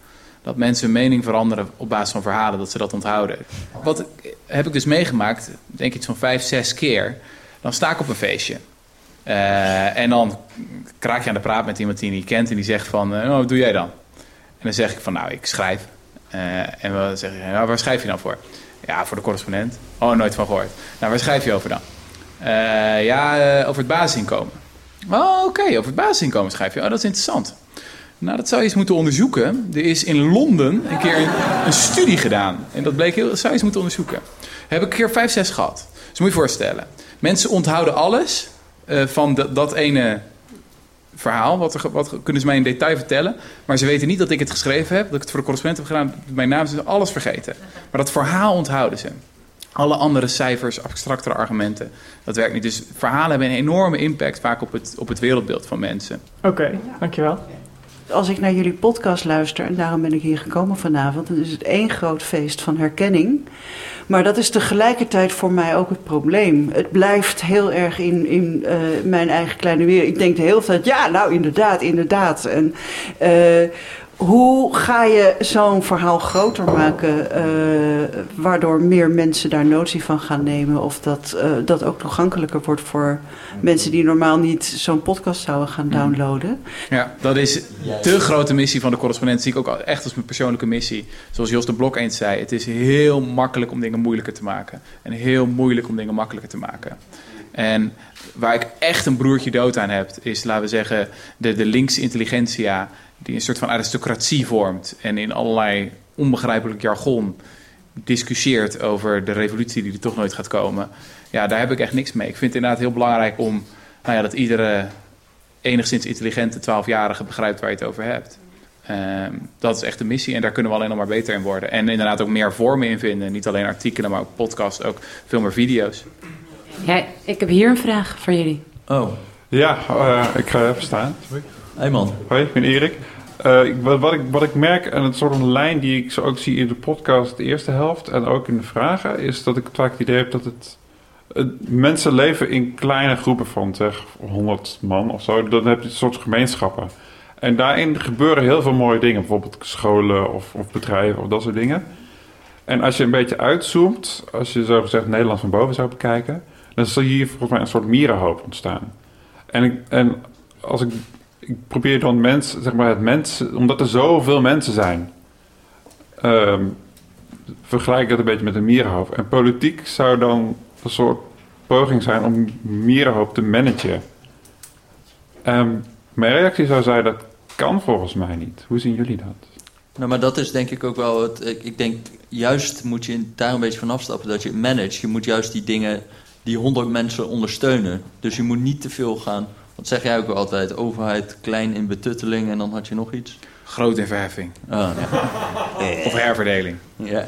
dat mensen hun mening veranderen op basis van verhalen, dat ze dat onthouden. Wat ik- heb ik dus meegemaakt, denk ik zo'n vijf, zes keer. Dan sta ik op een feestje. Eh, en dan kraak je aan de praat met iemand die je niet kent en die zegt van, eh, oh, wat doe jij dan? En dan zeg ik van, nou, ik schrijf. Eh, en dan zeg je, nou, waar schrijf je dan voor? Ja, voor de correspondent. Oh, nooit van gehoord. Nou, waar schrijf je over dan? Ja, over het basisinkomen. Oh, oké, over het basisinkomen schrijf je. Oh, dat is interessant. Nou, dat zou je eens moeten onderzoeken. Er is in Londen een keer een, studie gedaan. En dat bleek heel... Dat zou je eens moeten onderzoeken. Heb ik een keer vijf, zes gehad. Dus moet je voorstellen. Mensen onthouden alles eh, van dat, ene verhaal. Wat, wat kunnen ze mij in detail vertellen. Maar ze weten niet dat ik het geschreven heb. Dat ik het voor de correspondent heb gedaan. Mijn naam is alles vergeten. Maar dat verhaal onthouden ze. Alle andere cijfers, abstractere argumenten, dat werkt niet. Dus verhalen hebben een enorme impact vaak op het, op het wereldbeeld van mensen. Oké, dankjewel. Als ik naar jullie podcast luister, en daarom ben ik hier gekomen vanavond, dan is het één groot feest van herkenning. Maar dat is tegelijkertijd voor mij ook het probleem. Het blijft heel erg in, in eh, mijn eigen kleine wereld. Ik denk de hele tijd, ja, nou inderdaad, inderdaad. En eh, hoe ga je zo'n verhaal groter maken, eh, waardoor meer mensen daar notie van gaan nemen? Of dat eh, dat ook toegankelijker wordt voor mensen die normaal niet zo'n podcast zouden gaan downloaden? Ja, dat is de grote missie van de correspondent. Zie ik ook echt als mijn persoonlijke missie. Zoals Jos de Blok eens zei: het is heel makkelijk om dingen moeilijker te maken. En heel moeilijk om dingen makkelijker te maken. En waar ik echt een broertje dood aan heb, is, laten we zeggen, de, de linkse intelligentsia. Die een soort van aristocratie vormt. En in allerlei onbegrijpelijk jargon discussieert over de revolutie die er toch nooit gaat komen. Ja, daar heb ik echt niks mee. Ik vind het inderdaad heel belangrijk om nou ja, dat iedere enigszins intelligente 12-jarige begrijpt waar je het over hebt. Ehm, dat is echt de missie en daar kunnen we alleen nog maar beter in worden. En inderdaad ook meer vormen in vinden. Niet alleen artikelen, maar ook podcasts, ook veel meer video's. Ja, ik heb hier een vraag voor jullie. Oh, Ja, eh, ik ga even staan. Hey man. Hoi, ik ben Erik. Eh, wat, wat ik, wat ik merk, en het soort van lijn die ik zo ook zie in de podcast, de eerste helft en ook in de vragen, is dat ik vaak het idee heb dat het. het- mensen leven in kleine groepen van zeg 100 man of zo. Dan heb je een soort gemeenschappen. En daarin gebeuren heel veel mooie dingen, bijvoorbeeld scholen of, of bedrijven of dat soort dingen. En als je een beetje uitzoomt, als je zo gezegd Nederland van boven zou bekijken, dan zie je hier volgens mij een soort mierenhoop ontstaan. En, ik, en als ik, ik probeer dan mensen, zeg maar het mensen, omdat er zoveel mensen zijn, ehm, vergelijk ik dat een beetje met een mierenhoop. En politiek zou dan een soort poging zijn om mierenhoop te managen. Ehm, mijn reactie zou zijn, dat kan volgens mij niet. Hoe zien jullie dat? Nou, maar dat is denk ik ook wel het. Ik, ik denk juist moet je daar een beetje van afstappen dat je het manage. Je moet juist die dingen, die honderd mensen ondersteunen. Dus je moet niet te veel gaan. Wat zeg jij ook altijd? Overheid klein in betutteling en dan had je nog iets. Groot in verheffing. Ah, Of herverdeling. ja.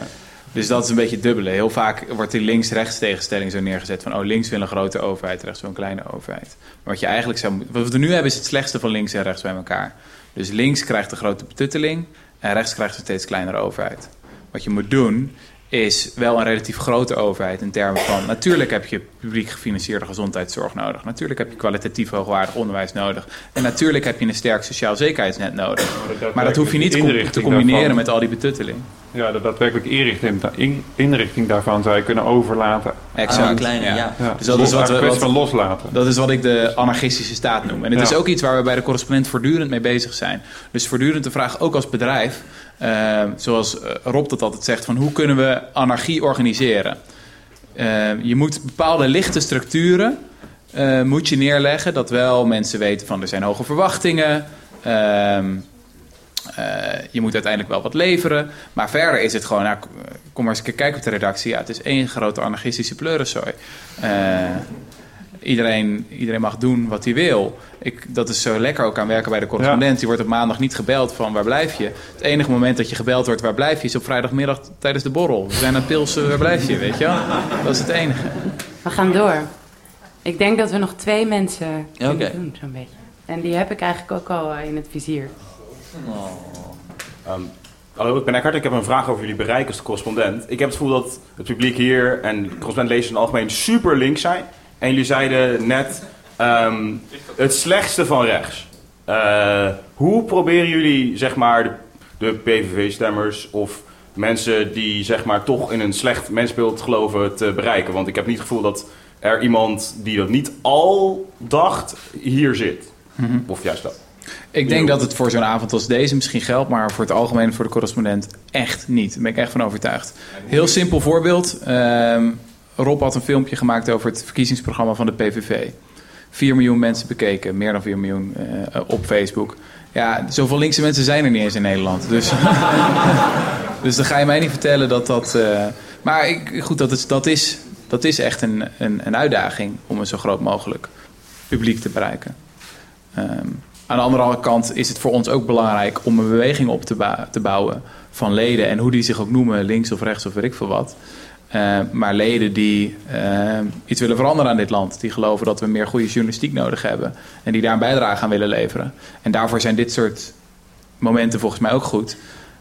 Dus dat is een beetje het dubbele. Heel vaak wordt die links-rechts tegenstelling zo neergezet van... oh, links wil een grote overheid, rechts wil een kleine overheid. Maar wat je eigenlijk zou. Wat we nu hebben is het slechtste van links en rechts bij elkaar. Dus links krijgt de grote betutteling... en rechts krijgt een steeds kleinere overheid. Wat je moet doen is wel een relatief grote overheid in termen van... natuurlijk heb je publiek gefinancierde gezondheidszorg nodig. Natuurlijk heb je kwalitatief hoogwaardig onderwijs nodig. En natuurlijk heb je een sterk sociaal zekerheidsnet nodig. Maar dat hoef je niet te, combineren daarvan. met al die betutteling. Ja, de daadwerkelijke inrichting, in- inrichting daarvan zou je kunnen overlaten. Exact. Kleine, ja. Ja. Dus dat is wat we- een kwestie wat- van loslaten. Dat is wat ik de anarchistische staat noem. En het Ja. is ook iets waar we bij de correspondent voortdurend mee bezig zijn. Dus voortdurend de vraag, ook als bedrijf, eh, zoals eh, Rob dat altijd zegt, van hoe kunnen we anarchie organiseren? Eh, je moet bepaalde lichte structuren eh, moet je neerleggen, dat wel mensen weten van er zijn hoge verwachtingen. Ehm, eh, je moet uiteindelijk wel wat leveren. Maar verder is het gewoon, nou, kom maar eens kijken op de redactie. Ja, het is één grote anarchistische pleurensooi. Iedereen, iedereen mag doen wat hij wil. Ik, dat is zo lekker ook aan werken bij de correspondent. Die wordt op maandag niet gebeld van waar blijf je. Het enige moment dat je gebeld wordt waar blijf je... is op vrijdagmiddag tijdens de borrel. We zijn aan pilsen, waar blijf je, weet je wel? Dat is het enige. We gaan door. Ik denk dat we nog twee mensen kunnen doen, zo'n beetje. En die heb ik eigenlijk ook al eh, in het vizier. Ehm, hallo, ik ben Eckhart. Ik heb een vraag over jullie bereik als correspondent. Ik heb het gevoel dat het publiek hier en correspondent in het algemeen super links zijn. En jullie zeiden net ehm, het slechtste van rechts. Eh, hoe proberen jullie, zeg maar, de, de PVV-stemmers of mensen die, zeg maar, toch in een slecht mensbeeld geloven te bereiken? Want ik heb niet het gevoel dat er iemand die dat niet al dacht, hier zit. Of juist dat. Ik denk dat het voor zo'n avond als deze misschien geldt, maar voor het algemeen voor de correspondent echt niet. Daar ben ik echt van overtuigd. Heel simpel voorbeeld. Ehm, Rob had een filmpje gemaakt over het verkiezingsprogramma van de PVV. 4 miljoen mensen bekeken, meer dan 4 miljoen eh, op Facebook. Ja, zoveel linkse mensen zijn er niet eens in Nederland. Dus, dus dan ga je mij niet vertellen dat dat. eh, maar ik, goed, dat is, dat is, dat is echt een, een, een uitdaging om een zo groot mogelijk publiek te bereiken. Ehm, aan de andere kant is het voor ons ook belangrijk om een beweging op te, te bouwen van leden. En hoe die zich ook noemen, links of rechts of weet ik veel wat. Eh, maar leden die eh, iets willen veranderen aan dit land. Die geloven dat we meer goede journalistiek nodig hebben. En die daar een bijdrage aan willen leveren. En daarvoor zijn dit soort momenten volgens mij ook goed.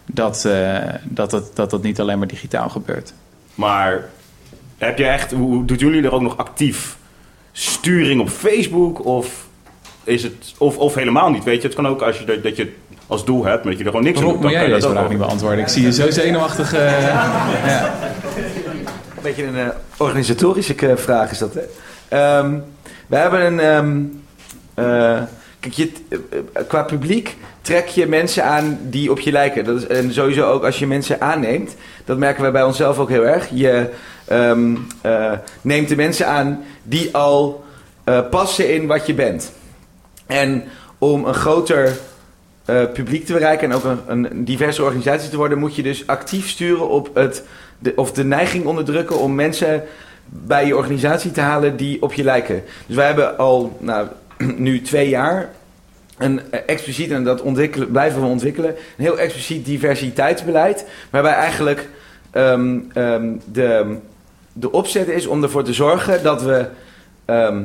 Dat, eh, dat, dat, dat dat niet alleen maar digitaal gebeurt. Maar heb je echt, hoe doen jullie er ook nog actief sturing op Facebook? Of, is het, of, of helemaal niet? Weet je, het kan ook als je dat, dat je als doel hebt, maar dat je er gewoon niks Rob, doet. moet jij kan je deze dat vraag niet beantwoorden? Ik zie je zo zenuwachtig. ja. Een beetje een eh, organisatorische eh, vraag is dat. Hè? Ehm, we hebben een. ehm, eh, kijk, je, qua publiek trek je mensen aan die op je lijken. Dat is, en sowieso ook als je mensen aanneemt. Dat merken we bij onszelf ook heel erg. Je ehm, eh, neemt de mensen aan die al passen in wat je bent. En om een groter publiek te bereiken en ook een, een diverse organisatie te worden, moet je dus actief sturen op het, of de neiging onderdrukken om mensen bij je organisatie te halen die op je lijken. Dus wij hebben al nou, nu twee jaar een eh, expliciet, en dat ontwikkelen, blijven we ontwikkelen, een heel expliciet diversiteitsbeleid, waarbij eigenlijk ehm, ehm, de, de opzet is om ervoor te zorgen dat we ehm,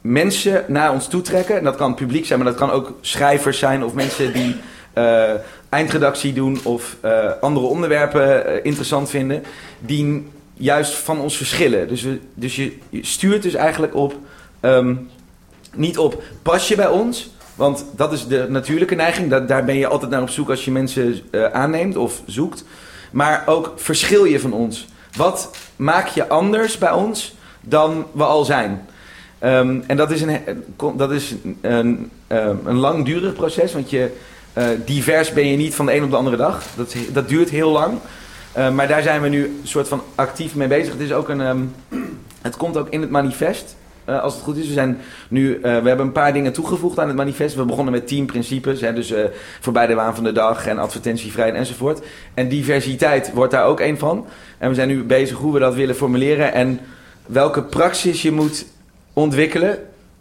mensen naar ons toe trekken. En dat kan publiek zijn, maar dat kan ook schrijvers zijn of mensen die eh, eindredactie doen of eh, andere onderwerpen eh, interessant vinden, die juist van ons verschillen. Dus, dus je, stuurt dus eigenlijk op, ehm, niet op pas je bij ons, want dat is de natuurlijke neiging. Dat, daar ben je altijd naar op zoek als je mensen aanneemt of zoekt. Maar ook verschil je van ons. Wat maak je anders bij ons dan we al zijn? Ehm, en dat is een, dat is een, um, een langdurig proces, want je, uh, divers ben je niet van de een op de andere dag. Dat, dat duurt heel lang. Uh, maar daar zijn we nu soort van actief mee bezig. Het, is ook een, um, het komt ook in het manifest. Uh, als het goed is. We, zijn nu, we hebben een paar dingen toegevoegd aan het manifest. We begonnen met tien principes. Hè, dus uh, voorbij de waan van de dag en advertentievrijheid enzovoort. En diversiteit wordt daar ook een van. En we zijn nu bezig hoe we dat willen formuleren. En welke praxis je moet ontwikkelen.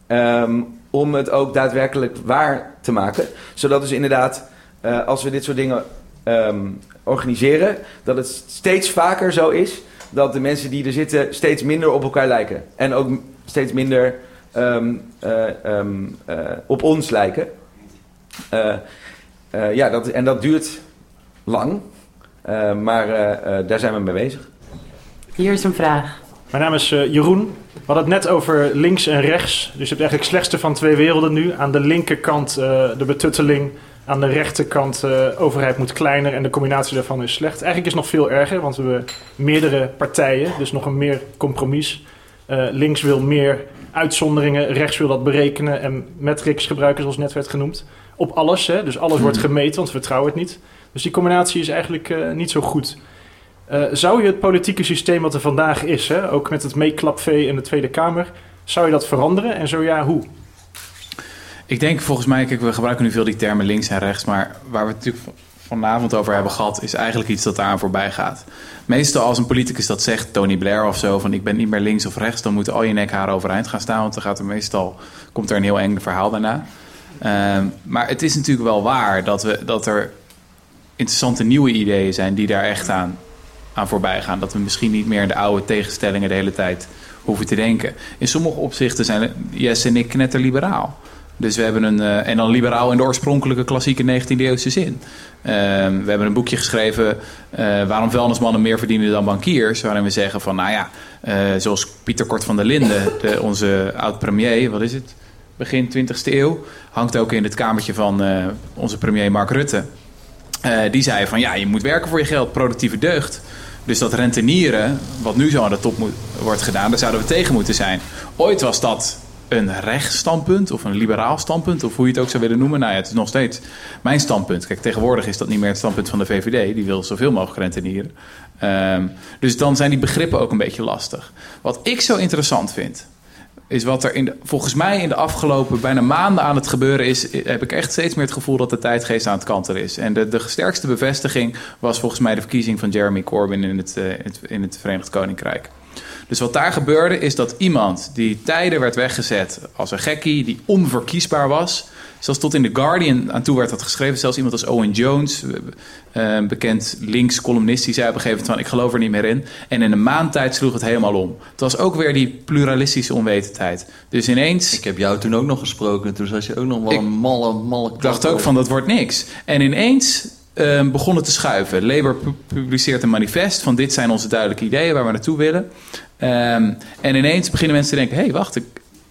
Um, om het ook daadwerkelijk waar te maken. Zodat dus inderdaad, uh, als we dit soort dingen um, organiseren, dat het steeds vaker zo is dat de mensen die er zitten steeds minder op elkaar lijken. En ook steeds minder um, uh, um, uh, op ons lijken. Ja, dat, en dat duurt lang. maar daar zijn we mee bezig. Hier is een vraag. Mijn naam is Jeroen. We hadden het net over links en rechts. Dus je hebt eigenlijk het slechtste van twee werelden nu. Aan de linkerkant de betutteling. Aan de rechterkant de overheid moet kleiner en de combinatie daarvan is slecht. Eigenlijk is het nog veel erger, want we hebben meerdere partijen. Dus nog een meer compromis. Uh, links wil meer uitzonderingen, rechts wil dat berekenen en metrics gebruiken, zoals net werd genoemd. Op alles, hè? dus alles wordt gemeten, want we vertrouwen het niet. Dus die combinatie is eigenlijk uh, niet zo goed. Uh, zou je het politieke systeem wat er vandaag is, hè? ook met het meeklapvee in de Tweede Kamer, zou je dat veranderen en zo ja, hoe? Ik denk volgens mij, kijk, we gebruiken nu veel die termen links en rechts, maar waar we het natuurlijk vanavond over hebben gehad, is eigenlijk iets dat daaraan voorbij gaat. Meestal als een politicus dat zegt, Tony Blair of zo, van ik ben niet meer links of rechts, dan moeten al je nekharen overeind gaan staan, want dan gaat er meestal, komt er een heel eng verhaal daarna. Ehm, maar het is natuurlijk wel waar dat, we, dat er interessante nieuwe ideeën zijn die daar echt aan, aan voorbij gaan. Dat we misschien niet meer in de oude tegenstellingen de hele tijd hoeven te denken. In sommige opzichten zijn Jess en ik knetterliberaal. Dus we hebben een, eh, en dan liberaal in de oorspronkelijke klassieke 19e eeuwse zin. Ehm, we hebben een boekje geschreven, eh, waarom vuilnismannen meer verdienen dan bankiers. Waarin we zeggen van, nou ja, eh, zoals Pieter Kort van der Linden, de, onze oud-premier, wat is het? Begin 20e eeuw, hangt ook in het kamertje van onze premier Mark Rutte. die zei van, ja, je moet werken voor je geld, productieve deugd. Dus dat rentenieren, wat nu zo aan de top wordt gedaan, daar zouden we tegen moeten zijn. Ooit was dat een rechtsstandpunt of een liberaal standpunt, of hoe je het ook zou willen noemen. Nou ja, het is nog steeds mijn standpunt. Kijk, tegenwoordig is dat niet meer het standpunt van de VVD. Die wil zoveel mogelijk rentenieren. Um, dus dan zijn die begrippen ook een beetje lastig. Wat ik zo interessant vind, is wat er in de, volgens mij in de afgelopen bijna maanden aan het gebeuren is, heb ik echt steeds meer het gevoel dat de tijdgeest aan het kantelen is. En de, de sterkste bevestiging was volgens mij de verkiezing van Jeremy Corbyn in het, uh, in het, in het Verenigd Koninkrijk. Dus wat daar gebeurde is dat iemand die tijden werd weggezet als een gekkie, die onverkiesbaar was, zelfs tot in The Guardian aan toe werd dat geschreven, zelfs iemand als Owen Jones, eh, een bekend links columnist, die zei op een gegeven moment van ik geloof er niet meer in. En in een maand tijd sloeg het helemaal om. Het was ook weer die pluralistische onwetendheid. Dus ineens... Ik heb jou toen ook nog gesproken, toen was je ook nog wel een malle, malle... Ik dacht ook van dat wordt niks. En ineens um, begonnen te schuiven. Labour publiceert een manifest van dit zijn onze duidelijke ideeën waar we naartoe willen. Um, en ineens beginnen mensen te denken: hé, hey, wacht, ik,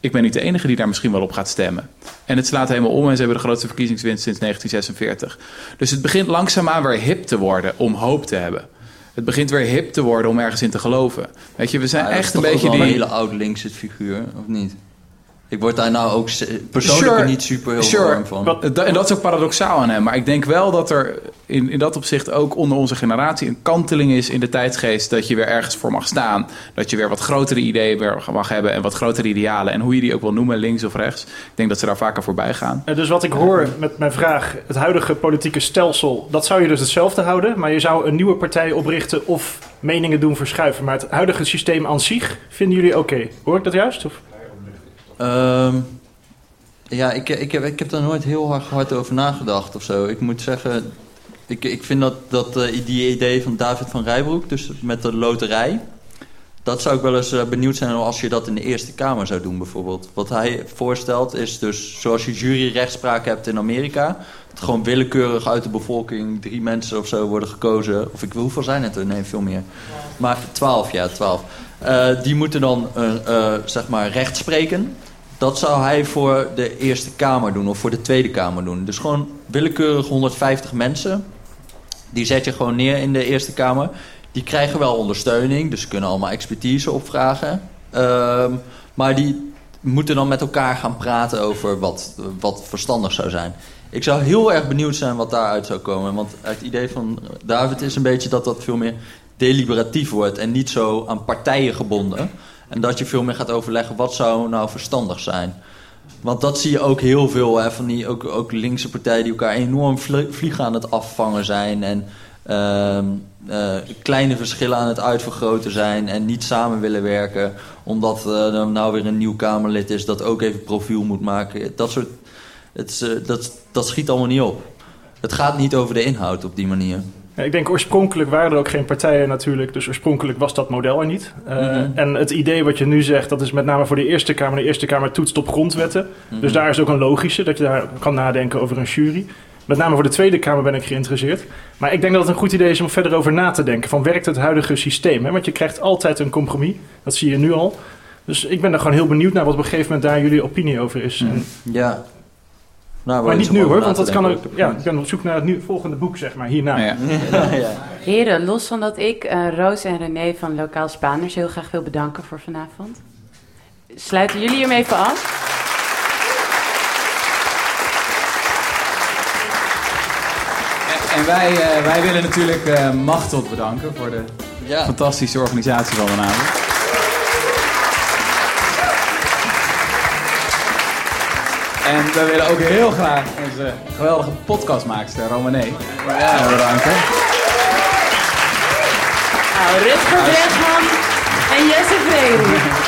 ik ben niet de enige die daar misschien wel op gaat stemmen. En het slaat helemaal om en ze hebben de grootste verkiezingswinst sinds 1946. Dus het begint langzaamaan weer hip te worden om hoop te hebben. Het begint weer hip te worden om ergens in te geloven. Weet je, we zijn echt een beetje die. een hele oud-linkse figuur, of niet? Ik word daar nou ook persoonlijk niet super heel sure. warm van. En dat is ook paradoxaal aan hem. Maar ik denk wel dat er in, in dat opzicht ook onder onze generatie een kanteling is in de tijdsgeest. Dat je weer ergens voor mag staan. Dat je weer wat grotere ideeën mag hebben en wat grotere idealen. En hoe je die ook wil noemen, links of rechts. Ik denk dat ze daar vaker voorbij gaan. Dus wat ik hoor met mijn vraag, het huidige politieke stelsel, dat zou je dus hetzelfde houden. Maar je zou een nieuwe partij oprichten of meningen doen verschuiven. Maar het huidige systeem aan zich vinden jullie oké. Hoor ik dat juist? Of? Um, ja, ik, ik, heb, ik heb daar nooit heel hard, hard over nagedacht of zo. Ik moet zeggen, ik, ik vind dat, dat uh, die idee van David van Rijbroek, dus met de loterij... Dat zou ik wel eens uh, benieuwd zijn als je dat in de Eerste Kamer zou doen bijvoorbeeld. Wat hij voorstelt is dus zoals je juryrechtspraak hebt in Amerika... gewoon willekeurig uit de bevolking drie mensen of zo worden gekozen. Of ik, hoeveel zijn het er? Nee, veel meer. Maar twaalf, ja, twaalf. Uh, die moeten dan uh, zeg maar recht spreken. Dat zou hij voor de Eerste Kamer doen of voor de Tweede Kamer doen. Dus gewoon willekeurig 150 mensen. Die zet je gewoon neer in de Eerste Kamer. Die krijgen wel ondersteuning, dus kunnen allemaal expertise opvragen. Uh, maar die moeten dan met elkaar gaan praten over wat, wat verstandig zou zijn. Ik zou heel erg benieuwd zijn wat daaruit zou komen. Want het idee van David is een beetje dat dat veel meer deliberatief wordt en niet zo aan partijen gebonden. En dat je veel meer gaat overleggen wat zou nou verstandig zijn. Want dat zie je ook heel veel hè, van die ook, ook linkse partijen die elkaar enorm vliegen aan het afvangen zijn. En uh, uh, kleine verschillen aan het uitvergroten zijn en niet samen willen werken. Omdat uh, er nou weer een nieuw Kamerlid is dat ook even profiel moet maken. Dat, soort, het, uh, dat, dat schiet allemaal niet op. Het gaat niet over de inhoud op die manier. Ik denk oorspronkelijk waren er ook geen partijen natuurlijk, dus oorspronkelijk was dat model er niet. Uh, mm -hmm. En het idee wat je nu zegt, dat is met name voor de Eerste Kamer. De Eerste Kamer toetst op grondwetten. Mm -hmm. Dus daar is ook een logische, dat je daar kan nadenken over een jury. Met name voor de Tweede Kamer ben ik geïnteresseerd. Maar ik denk dat het een goed idee is om verder over na te denken. Van werkt het huidige systeem? Hè? Want je krijgt altijd een compromis. Dat zie je nu al. Dus ik ben er gewoon heel benieuwd naar wat op een gegeven moment daar jullie opinie over is. Mm. Ja, nou, maar niet nu hoor, want dat kan ook, ja, ik ben op zoek naar het nu, volgende boek, zeg maar, hierna. Ja. ja. Heren, los van dat ik uh, Roos en René van Lokaal Spaanders heel graag wil bedanken voor vanavond. Sluiten jullie hem even af? En wij, uh, wij willen natuurlijk uh, Machtot bedanken voor de ja. fantastische organisatie van vanavond. En we willen ook heel graag onze geweldige podcastmaakster Romané ja, bedanken. Nou, Rutger Bregman en Jesse Vrede.